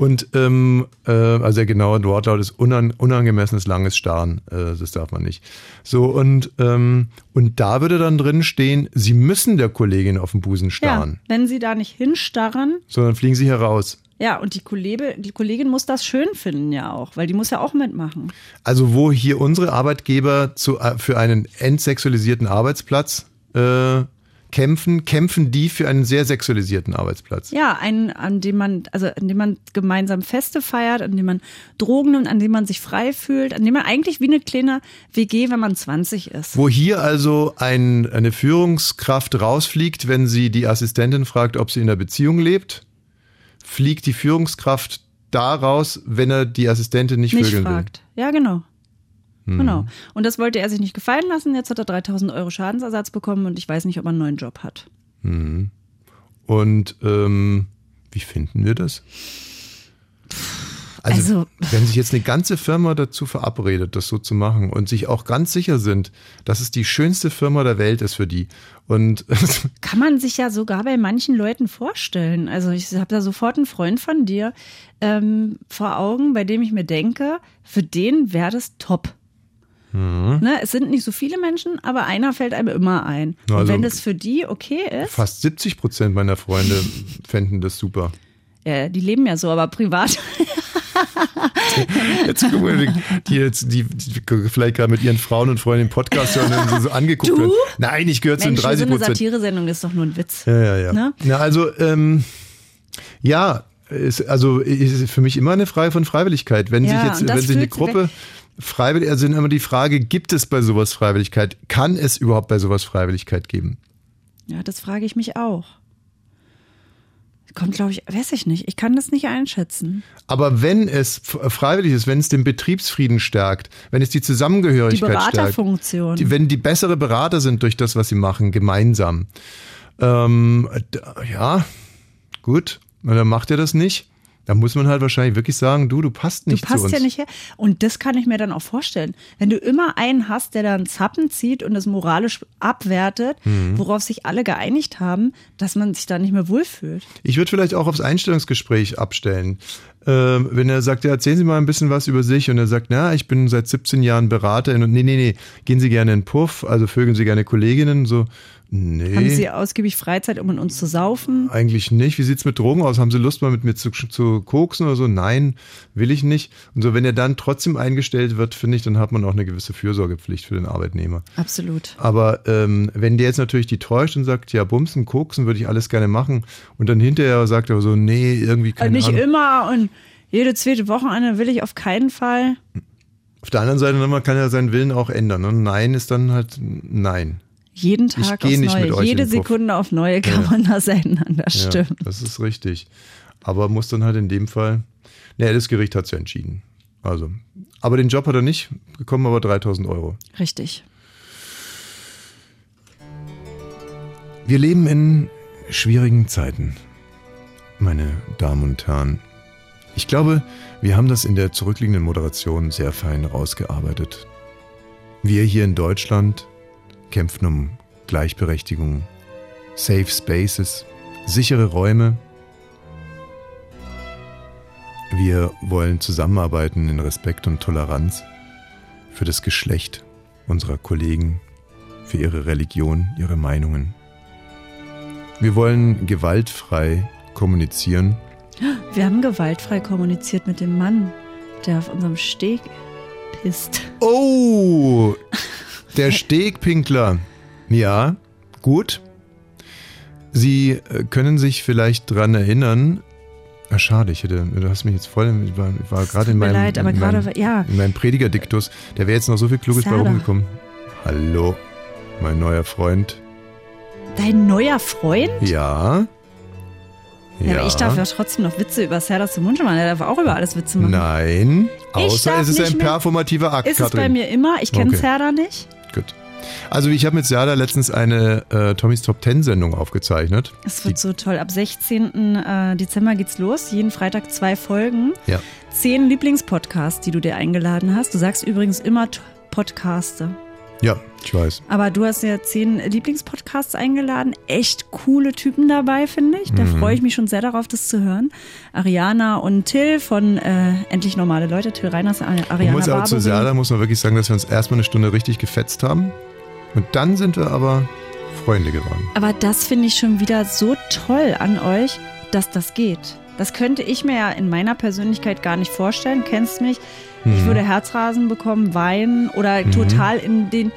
Und ähm, äh, also der genaue Wortlaut ist unan, unangemessenes langes Starren. Äh, das darf man nicht. So und ähm, und da würde dann drin stehen, Sie müssen der Kollegin auf den Busen Ja, starren, wenn sie da nicht hinstarren, sondern fliegen Sie heraus. ja, und die, Kollege, die Kollegin muss das schön finden ja auch, weil die muss ja auch mitmachen. Also wo hier unsere Arbeitgeber zu, äh, für einen entsexualisierten Arbeitsplatz äh, kämpfen, kämpfen die für einen sehr sexualisierten Arbeitsplatz. Ja, einen, an dem man, also an dem man gemeinsam Feste feiert, an dem man Drogen nimmt, an dem man sich frei fühlt, an dem man eigentlich wie eine kleine WG, wenn man 20 ist. Wo hier also ein, eine Führungskraft rausfliegt, wenn sie die Assistentin fragt, ob sie in der Beziehung lebt, fliegt die Führungskraft da raus, wenn er die Assistentin nicht, nicht vögeln fragt. Ja, genau. Hm. Genau. Und das wollte er sich nicht gefallen lassen. Jetzt hat er 3000 Euro Schadensersatz bekommen und ich weiß nicht, ob er einen neuen Job hat. Mhm. Und ähm, wie finden wir das? Also, Also- wenn sich jetzt eine ganze Firma dazu verabredet, das so zu machen und sich auch ganz sicher sind, dass es die schönste Firma der Welt ist für die und Kann man sich ja sogar bei manchen Leuten vorstellen. Also ich habe da sofort einen Freund von dir ähm, vor Augen, bei dem ich mir denke, für den wäre das top. Mhm. Ne, es sind nicht so viele Menschen, aber einer fällt einem immer ein. Und Also- wenn das für die okay ist, fast 70 Prozent meiner Freunde fänden das super. äh, die leben ja so, aber privat. Jetzt gucken wir, die, jetzt, die, die vielleicht gerade mit ihren Frauen und Freunden den Podcast hören und so, so angeguckt Du? werden. Nein, ich gehöre zu den Mensch, für so 30 eine Prozent. Satiresendung ist doch nur ein Witz. Ja, ja, ja. Ne? Na, also, ähm, ja, ist, also ist für mich immer eine Frage von Freiwilligkeit. Wenn Ja, sich jetzt, wenn sich eine Gruppe freiwillig, also immer die Frage, gibt es bei sowas Freiwilligkeit? Kann es überhaupt bei sowas Freiwilligkeit geben? Ja, das frage ich mich auch. Kommt, glaube ich, weiß ich nicht. Ich kann das nicht einschätzen. Aber wenn es freiwillig ist, wenn es den Betriebsfrieden stärkt, wenn es die Die Zusammengehörigkeit stärkt, Beraterfunktion. die, wenn die bessere Berater sind durch das, was sie machen, gemeinsam, ähm, ja, gut, dann macht er das nicht. Da muss man halt wahrscheinlich wirklich sagen, du, du passt Du nicht zu passt uns. ja nicht her. Und das kann ich mir dann auch vorstellen. Wenn du immer einen hast, der dann Zappen zieht und es moralisch abwertet, Mhm. worauf sich alle geeinigt haben, dass man sich da nicht mehr wohlfühlt. Ich würde vielleicht auch aufs Einstellungsgespräch abstellen. Ähm, wenn er sagt, ja, erzählen Sie mal ein bisschen was über sich und er sagt, na, ich bin seit 17 Jahren Beraterin und nee, nee, nee, gehen Sie gerne in Puff, also vögeln Sie gerne Kolleginnen, so, nee. Haben sie ausgiebig Freizeit, um mit uns zu saufen? Eigentlich nicht. Wie sieht's mit Drogen aus? Haben Sie Lust, mal mit mir zu, zu koksen oder so? Nein, will ich nicht. Und so, wenn er dann trotzdem eingestellt wird, finde ich, dann hat man auch eine gewisse Fürsorgepflicht für den Arbeitnehmer. Absolut. Aber ähm, wenn der jetzt natürlich die täuscht und sagt, ja, bumsen, koksen würde ich alles gerne machen und dann hinterher sagt er so, nee, irgendwie keine nicht Ahnung. immer und jede zweite Wochenende will ich auf keinen Fall. Auf der anderen Seite, ne, man kann ja seinen Willen auch ändern. Und Nein ist dann halt Nein. Jeden Tag aufs nicht Neue. mit euch Jede. Sekunde auf Neue kann Ja. man da sein. Das Ja, stimmt. das ist richtig. Aber muss dann halt in dem Fall, naja, das Gericht hat es ja entschieden. Also, aber den Job hat er nicht bekommen, aber 3000 Euro. Richtig. Wir leben in schwierigen Zeiten, meine Damen und Herren. Ich glaube, wir haben das in der zurückliegenden Moderation sehr fein rausgearbeitet. Wir hier in Deutschland kämpfen um Gleichberechtigung, Safe Spaces, sichere Räume. Wir wollen zusammenarbeiten in Respekt und Toleranz für das Geschlecht unserer Kollegen für ihre Religion, ihre Meinungen. Wir wollen gewaltfrei kommunizieren. Wir haben gewaltfrei kommuniziert mit dem Mann, der auf unserem Steg pisst. Oh, der Stegpinkler. Ja, gut. Sie äh, können sich vielleicht dran erinnern. Ah, schade, ich hätte, du hast mich jetzt voll, ich war, ich war gerade in meinem, leid, aber in, gerade meinem, war- ja. in meinem Predigerdiktus. Da wäre jetzt noch so viel Kluges bei Sada. rumgekommen. Hallo, mein neuer Freund. Dein neuer Freund? Ja. Ja, aber ich darf ja trotzdem noch Witze über Serdar Munche machen. Der darf auch über alles Witze machen. Nein, außer es ist ein performativer Akt, Ist es Katrin. bei mir immer? Ich kenne Okay. Serdar nicht. Gut. Also ich habe mit Serda letztens eine äh, Tommys Top Ten Sendung aufgezeichnet. Es wird so toll. Ab 16. äh, Dezember geht's los. Jeden Freitag zwei Folgen. Ja. Zehn Lieblingspodcasts, die du dir eingeladen hast. Du sagst übrigens immer Podcaste. Ja, ich weiß. Aber du hast ja zehn Lieblingspodcasts eingeladen. Echt coole Typen dabei, finde ich. Da Mhm. freue ich mich schon sehr darauf, das zu hören. Ariana und Till von äh, Endlich Normale Leute. Till Reiners, Man Ariana muss aber zu. Serda muss man wirklich sagen, dass wir uns erstmal eine Stunde richtig gefetzt haben. Und dann sind wir aber Freunde geworden. Aber das finde ich schon wieder so toll an euch, dass das geht. Das könnte ich mir ja in meiner Persönlichkeit gar nicht vorstellen. Kennst mich? Ich Mhm. würde Herzrasen bekommen, weinen oder total in den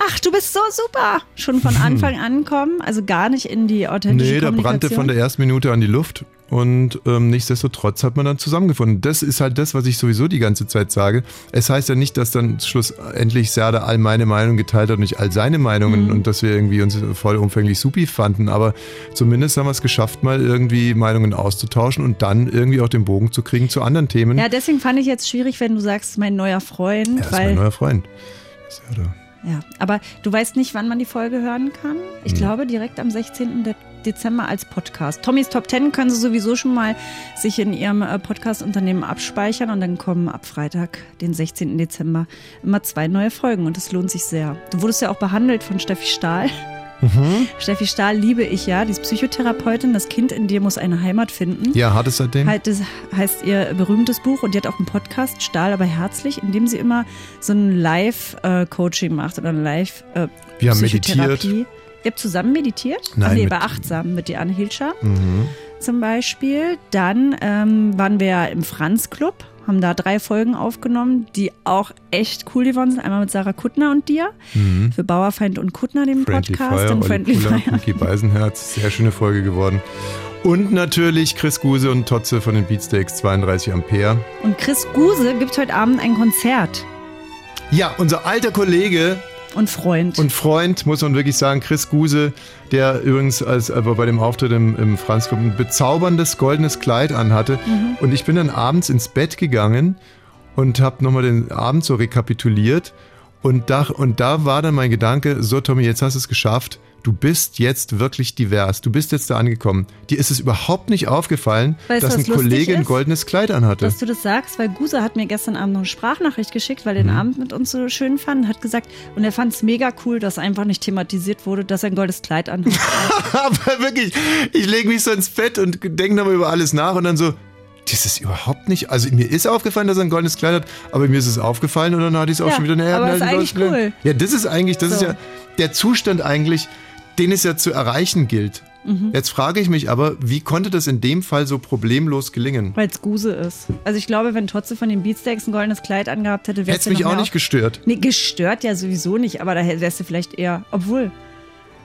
Ach, du bist so super! Schon von Anfang an kommen, also gar nicht in die authentische Nee, da brannte von der ersten Minute an die Luft. Und ähm, nichtsdestotrotz hat man dann zusammengefunden. Das ist halt das, was ich sowieso die ganze Zeit sage. Es heißt ja nicht, dass dann schlussendlich Serda all meine Meinung geteilt hat und nicht all seine Meinungen Mhm. und dass wir irgendwie uns vollumfänglich supi fanden. Aber zumindest haben wir es geschafft, mal irgendwie Meinungen auszutauschen und dann irgendwie auch den Bogen zu kriegen zu anderen Themen. Ja, deswegen fand ich jetzt schwierig, wenn du sagst, mein neuer Freund, ist weil mein neuer Freund. Serda. Ja, aber du weißt nicht, wann man die Folge hören kann. Ich Hm. glaube, direkt am 16. De Dezember als Podcast. Tommys Top 10 können Sie sowieso schon mal sich in Ihrem äh, Podcast-Unternehmen abspeichern und dann kommen ab Freitag, den 16. Dezember, immer zwei neue Folgen und das lohnt sich sehr. Du wurdest ja auch behandelt von Steffi Stahl. Mhm. Steffi Stahl liebe ich ja, die ist Psychotherapeutin. Das Kind in dir muss eine Heimat finden. Ja, hat es seitdem? Halt, das heißt ihr berühmtes Buch und die hat auch einen Podcast, Stahl aber herzlich, in dem sie immer so ein Live-Coaching macht oder ein live äh, Wir haben meditiert. Ihr habt zusammen meditiert? Nein, Ach nee, mit- bei Achtsam mit Diane Hilscher Mhm. zum Beispiel. Dann ähm, waren wir im Franz Club, haben da drei Folgen aufgenommen, die auch echt cool geworden sind. Einmal mit Sarah Kuttner und dir Mhm. für Bauerfeind und Kuttner, dem Friendly Podcast. Fire, und Friendly Fire. Niki Beisenherz, sehr schöne Folge geworden. Und natürlich Chris Guse und Totze von den Beatsteaks 32 Ampere. Und Chris Guse gibt heute Abend ein Konzert. Ja, unser alter Kollege Und Freund. und Freund, muss man wirklich sagen, Chris Guse, der übrigens als aber bei dem Auftritt im, im Franz ein bezauberndes goldenes Kleid anhatte. Mhm. Und ich bin dann abends ins Bett gegangen und habe nochmal den Abend so rekapituliert. Und da, und da war dann mein Gedanke, so Tommy, jetzt hast du es geschafft. Du bist jetzt wirklich divers. Du bist jetzt da angekommen. Dir ist es überhaupt nicht aufgefallen, Weißt dass ein Kollege ein ist? goldenes Kleid anhatte. dass du das sagst, weil Guse hat mir gestern Abend noch eine Sprachnachricht geschickt, weil er den Mhm. Abend mit uns so schön fand und hat gesagt, und er fand es mega cool, dass einfach nicht thematisiert wurde, dass er ein goldes Kleid anhat. Aber wirklich, ich lege mich so ins Bett und denke nochmal über alles nach und dann so, das ist überhaupt nicht, also mir ist aufgefallen, dass er ein goldenes Kleid hat, aber mir ist es aufgefallen und dann hatte ich es auch Ja, schon wieder näher. aber ist eigentlich cool. Ja, das ist eigentlich, das ist So. ja der Zustand eigentlich, den es ja zu erreichen gilt. Mhm. Jetzt frage ich mich aber, wie konnte das in dem Fall so problemlos gelingen? Weil es Guse ist. Also ich glaube, wenn Totze von den Beatsteaks ein goldenes Kleid angehabt hätte, wäre Hätte es mich auch nicht gestört. Nee, gestört ja sowieso nicht, aber da wärst du vielleicht eher, obwohl.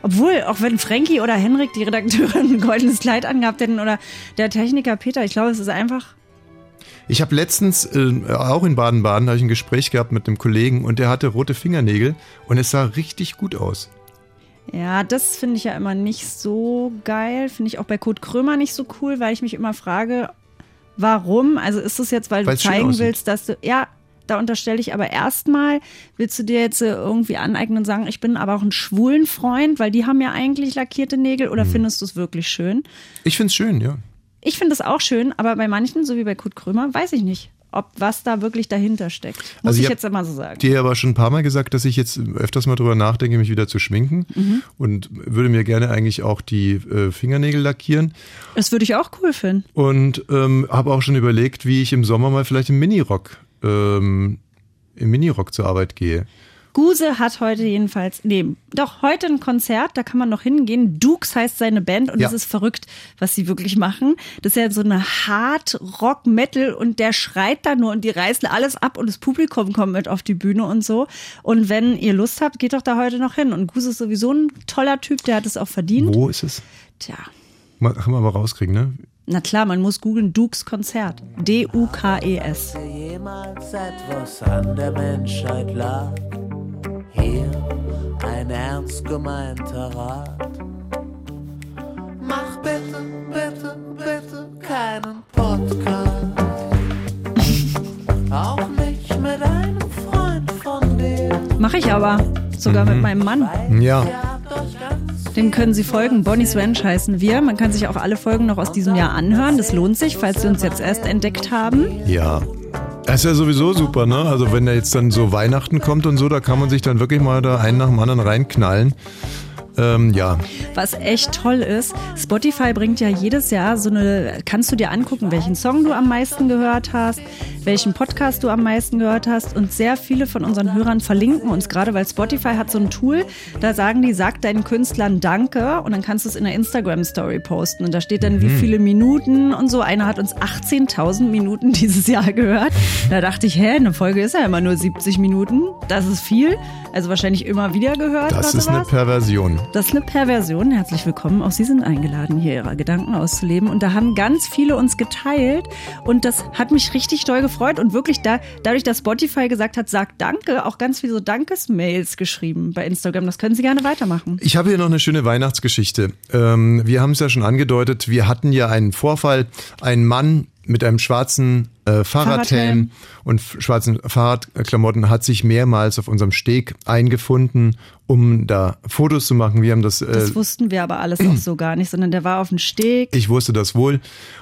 Obwohl, auch wenn Frankie oder Henrik, die Redakteure, ein goldenes Kleid angehabt hätten oder der Techniker Peter, ich glaube, es ist einfach Ich habe letztens, äh, auch in Baden-Baden, habe ich ein Gespräch gehabt mit einem Kollegen und der hatte rote Fingernägel und es sah richtig gut aus. Ja, das finde ich ja immer nicht so geil. Finde ich auch bei Kurt Krömer nicht so cool, weil ich mich immer frage, warum? Also ist das jetzt, weil du Weil's zeigen willst, dass du. Ja, da unterstelle ich aber erstmal, willst du dir jetzt äh, irgendwie aneignen und sagen, ich bin aber auch ein schwulen Freund, weil die haben ja eigentlich lackierte Nägel oder findest du es wirklich schön? Ich finde es schön, ja. Ich finde es auch schön, aber bei manchen, so wie bei Kurt Krömer, weiß ich nicht, ob was da wirklich dahinter steckt. Muss Also ich ich jetzt immer so sagen. dir aber schon ein paar Mal gesagt, dass ich jetzt öfters mal drüber nachdenke, mich wieder zu schminken Mhm. und würde mir gerne eigentlich auch die äh, Fingernägel lackieren Das würde ich auch cool finden. und ähm, habe auch schon überlegt, wie ich im Sommer mal vielleicht im Minirock ähm, im Minirock zur Arbeit gehe. Guse hat heute jedenfalls, nee, doch heute ein Konzert, da kann man noch hingehen. Dukes heißt seine Band und Ja. es ist verrückt, was sie wirklich machen. Das ist ja so eine Hard Rock Metal und der schreit da nur und die reißen alles ab und das Publikum kommt mit auf die Bühne und so. Und wenn ihr Lust habt, geht doch da heute noch hin. Und Guse ist sowieso ein toller Typ, der hat es auch verdient. Wo ist es? Tja. Mal- Kann man aber rauskriegen, ne? Na klar, man muss googeln Dukes Konzert. D-U-K-E-S. jemals etwas an der Menschheit lag. Hier ein ernst gemeinter Rat. Mach bitte, bitte, bitte keinen Podcast. Auch nicht mit einem Freund von dir. Mache ich aber. Sogar mit meinem Mann. Ja. Dem können Sie folgen. Bonnie's Ranch heißen wir. Man kann sich auch alle Folgen noch aus diesem Jahr anhören. Das lohnt sich, falls Sie uns jetzt erst entdeckt haben. Ja. Das ist ja sowieso super, ne? Also wenn da jetzt dann so Weihnachten kommt und so, da kann man sich dann wirklich mal da einen nach dem anderen reinknallen. Ähm, ja. Was echt toll ist, Spotify bringt ja jedes Jahr so eine, kannst du dir angucken, welchen Song du am meisten gehört hast, welchen Podcast du am meisten gehört hast und sehr viele von unseren Hörern verlinken uns gerade, weil Spotify hat so ein Tool, da sagen die, sag deinen Künstlern Danke und dann kannst du es in der Instagram Story posten und da steht dann, wie viele Minuten und so. Einer hat uns 18.000 Minuten dieses Jahr gehört. Da dachte ich, hä, eine Folge ist ja immer nur 70 Minuten. Das ist viel. Also wahrscheinlich immer wieder gehört Das ist eine. Perversion. Das ist eine Perversion. Herzlich willkommen. Auch Sie sind eingeladen, hier Ihre Gedanken auszuleben. Und da haben ganz viele uns geteilt. Und das hat mich richtig doll gefreut. Und wirklich da, dadurch, dass Spotify gesagt hat, sagt Danke, auch ganz viele so Dankesmails geschrieben bei Instagram. Das können Sie gerne weitermachen. Ich habe hier noch eine schöne Weihnachtsgeschichte. Ähm, wir haben es ja schon angedeutet, wir hatten ja einen Vorfall. Ein Mann mit einem schwarzen äh, Fahrradhelm Fahrradhelm. und schwarzen Fahrradklamotten hat sich mehrmals auf unserem Steg eingefunden, um da Fotos zu machen. Wir haben das, Das äh, wussten wir aber alles auch so gar nicht, sondern der war auf dem Steg. ich wusste das wohl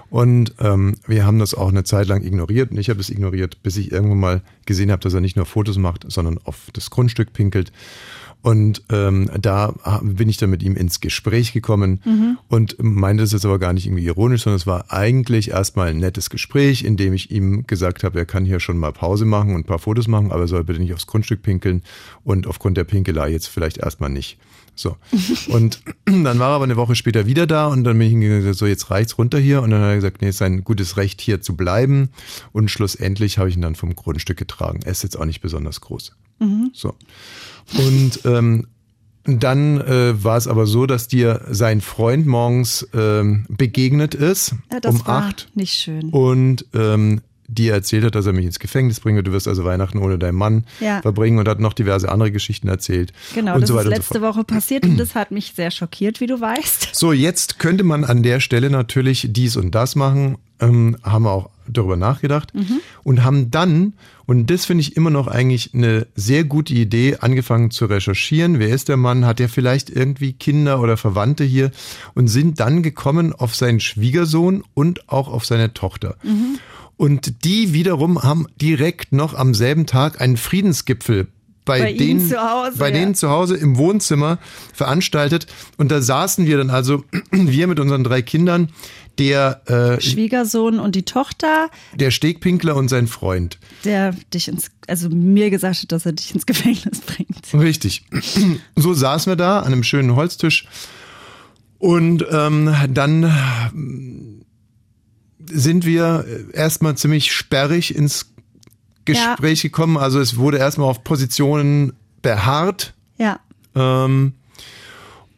und ähm, wir haben das auch eine Zeit lang ignoriert und ich habe es ignoriert, bis ich irgendwann mal gesehen habe, dass er nicht nur Fotos macht, sondern auf das Grundstück pinkelt. Und ähm, da bin ich dann mit ihm ins Gespräch gekommen und meinte es jetzt aber gar nicht irgendwie ironisch, sondern es war eigentlich erstmal ein nettes Gespräch, in dem ich ihm gesagt habe, er kann hier schon mal Pause machen und ein paar Fotos machen, aber er soll bitte nicht aufs Grundstück pinkeln und aufgrund der Pinkelei jetzt vielleicht erstmal nicht. So. Und dann war er aber eine Woche später wieder da und dann bin ich hingegangen und gesagt, so jetzt reicht's runter hier. Und dann hat er gesagt, nee, es ist sein gutes Recht hier zu bleiben. Und schlussendlich habe ich ihn dann vom Grundstück getragen. Er ist jetzt auch nicht besonders groß. So. Und ähm, dann äh, war es aber so, dass dir sein Freund morgens ähm, begegnet ist Ja, das um war acht nicht schön. und ähm, dir erzählt hat, dass er mich ins Gefängnis bringt. Du wirst also Weihnachten ohne deinen Mann Ja. verbringen und hat noch diverse andere Geschichten erzählt. Genau, das so ist so letzte fort. Woche passiert und das hat mich sehr schockiert, wie du weißt. So, jetzt könnte man an der Stelle natürlich dies und das machen, ähm, haben wir auch darüber nachgedacht und haben dann, und das finde ich immer noch eigentlich eine sehr gute Idee, angefangen zu recherchieren. Wer ist der Mann? Hat er vielleicht irgendwie Kinder oder Verwandte hier? Und sind dann gekommen auf seinen Schwiegersohn und auch auf seine Tochter. Und die wiederum haben direkt noch am selben Tag einen Friedensgipfel bei, Bei denen, zu Hause, bei ja. denen zu Hause im Wohnzimmer veranstaltet. Und da saßen wir dann also, wir mit unseren drei Kindern, der, äh, Schwiegersohn und die Tochter, der Stegpinkler und sein Freund. der dich ins, also mir gesagt hat, dass er dich ins Gefängnis bringt. Richtig. So saßen wir da an einem schönen Holztisch. Und ähm, dann ähm, sind wir erstmal ziemlich sperrig ins Gespräch gekommen. Also es wurde erstmal auf Positionen beharrt. Ja. Ähm,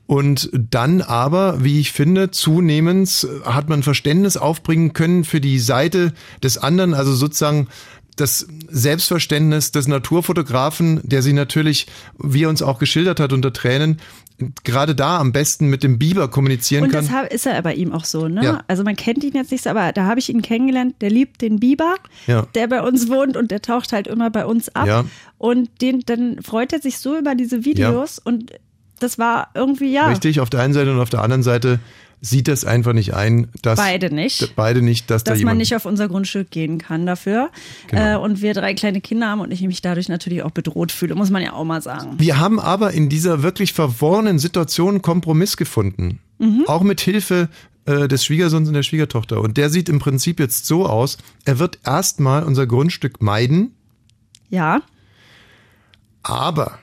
und dann aber, wie ich finde, zunehmend hat man Verständnis aufbringen können für die Seite des anderen, also sozusagen das Selbstverständnis des Naturfotografen, der sie natürlich, wie er uns auch geschildert hat unter Tränen, gerade da am besten mit dem Biber kommunizieren Und kann. das hab- ist ja bei ihm auch so, ne? Ja. Also man kennt ihn jetzt nicht so, aber da habe ich ihn kennengelernt, der liebt den Biber, Ja. der bei uns wohnt und der taucht halt immer bei uns ab. Ja. Und den, dann freut er sich so über diese Videos und das war irgendwie, ja, Richtig, auf der einen Seite und auf der anderen Seite sieht das einfach nicht ein, dass Beide nicht. beide nicht, dass, da dass jemand man nicht auf unser Grundstück gehen kann dafür. Genau. Äh, und wir drei kleine Kinder haben und ich mich dadurch natürlich auch bedroht fühle, muss man ja auch mal sagen. Wir haben aber in dieser wirklich verworrenen Situation einen Kompromiss gefunden. Mhm. Auch mit Hilfe äh, des Schwiegersohns und der Schwiegertochter. Und der sieht im Prinzip jetzt so aus, er wird erstmal unser Grundstück meiden, Ja, aber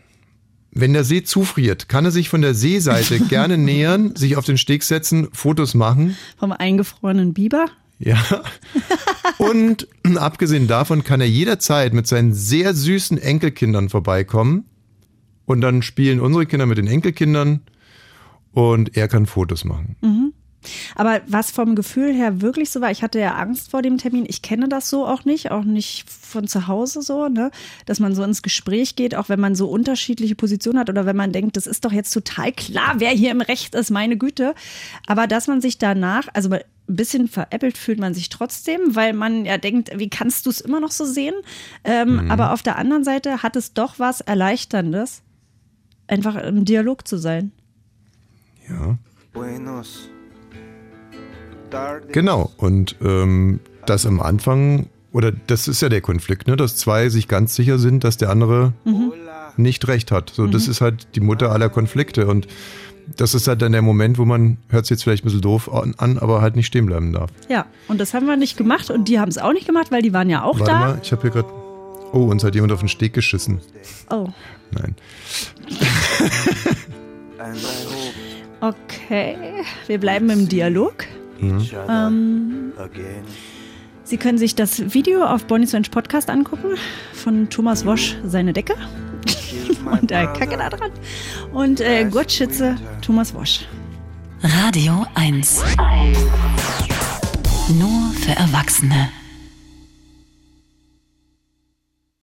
wenn der See zufriert, kann er sich von der Seeseite gerne nähern, sich auf den Steg setzen, Fotos machen. Vom eingefrorenen Biber. Ja. Und abgesehen davon kann er jederzeit mit seinen sehr süßen Enkelkindern vorbeikommen. Und dann spielen unsere Kinder mit den Enkelkindern und er kann Fotos machen. Mhm. Aber was vom Gefühl her wirklich so war, ich hatte ja Angst vor dem Termin. Ich kenne das so auch nicht, auch nicht von zu Hause so, ne, dass man so ins Gespräch geht, auch wenn man so unterschiedliche Positionen hat oder wenn man denkt, das ist doch jetzt total klar, wer hier im Recht ist, meine Güte. Aber dass man sich danach, also ein bisschen veräppelt fühlt man sich trotzdem, weil man ja denkt, wie kannst du es immer noch so sehen? Ähm, Mhm. Aber auf der anderen Seite hat es doch was Erleichterndes, einfach im Dialog zu sein. Ja. Genau. Und ähm, das am Anfang, oder das ist ja der Konflikt, ne, dass zwei sich ganz sicher sind, dass der andere nicht recht hat. So, das ist halt die Mutter aller Konflikte. Und das ist halt dann der Moment, wo man, hört sich jetzt vielleicht ein bisschen doof an, an, aber halt nicht stehen bleiben darf. Ja, und das haben wir nicht gemacht und die haben es auch nicht gemacht, weil die waren ja auch Warte da. mal, ich habe hier gerade. Oh, uns hat jemand auf den Steg geschissen. Oh, Nein. okay. Wir bleiben im Dialog. Mhm. Ähm, Sie können sich das Video auf Bonnie's Ranch Podcast angucken von Thomas Wosch, seine Decke. und der Kacke da dran. Und äh, Gottschütze, Thomas Wosch. Radio 1. Nur für Erwachsene.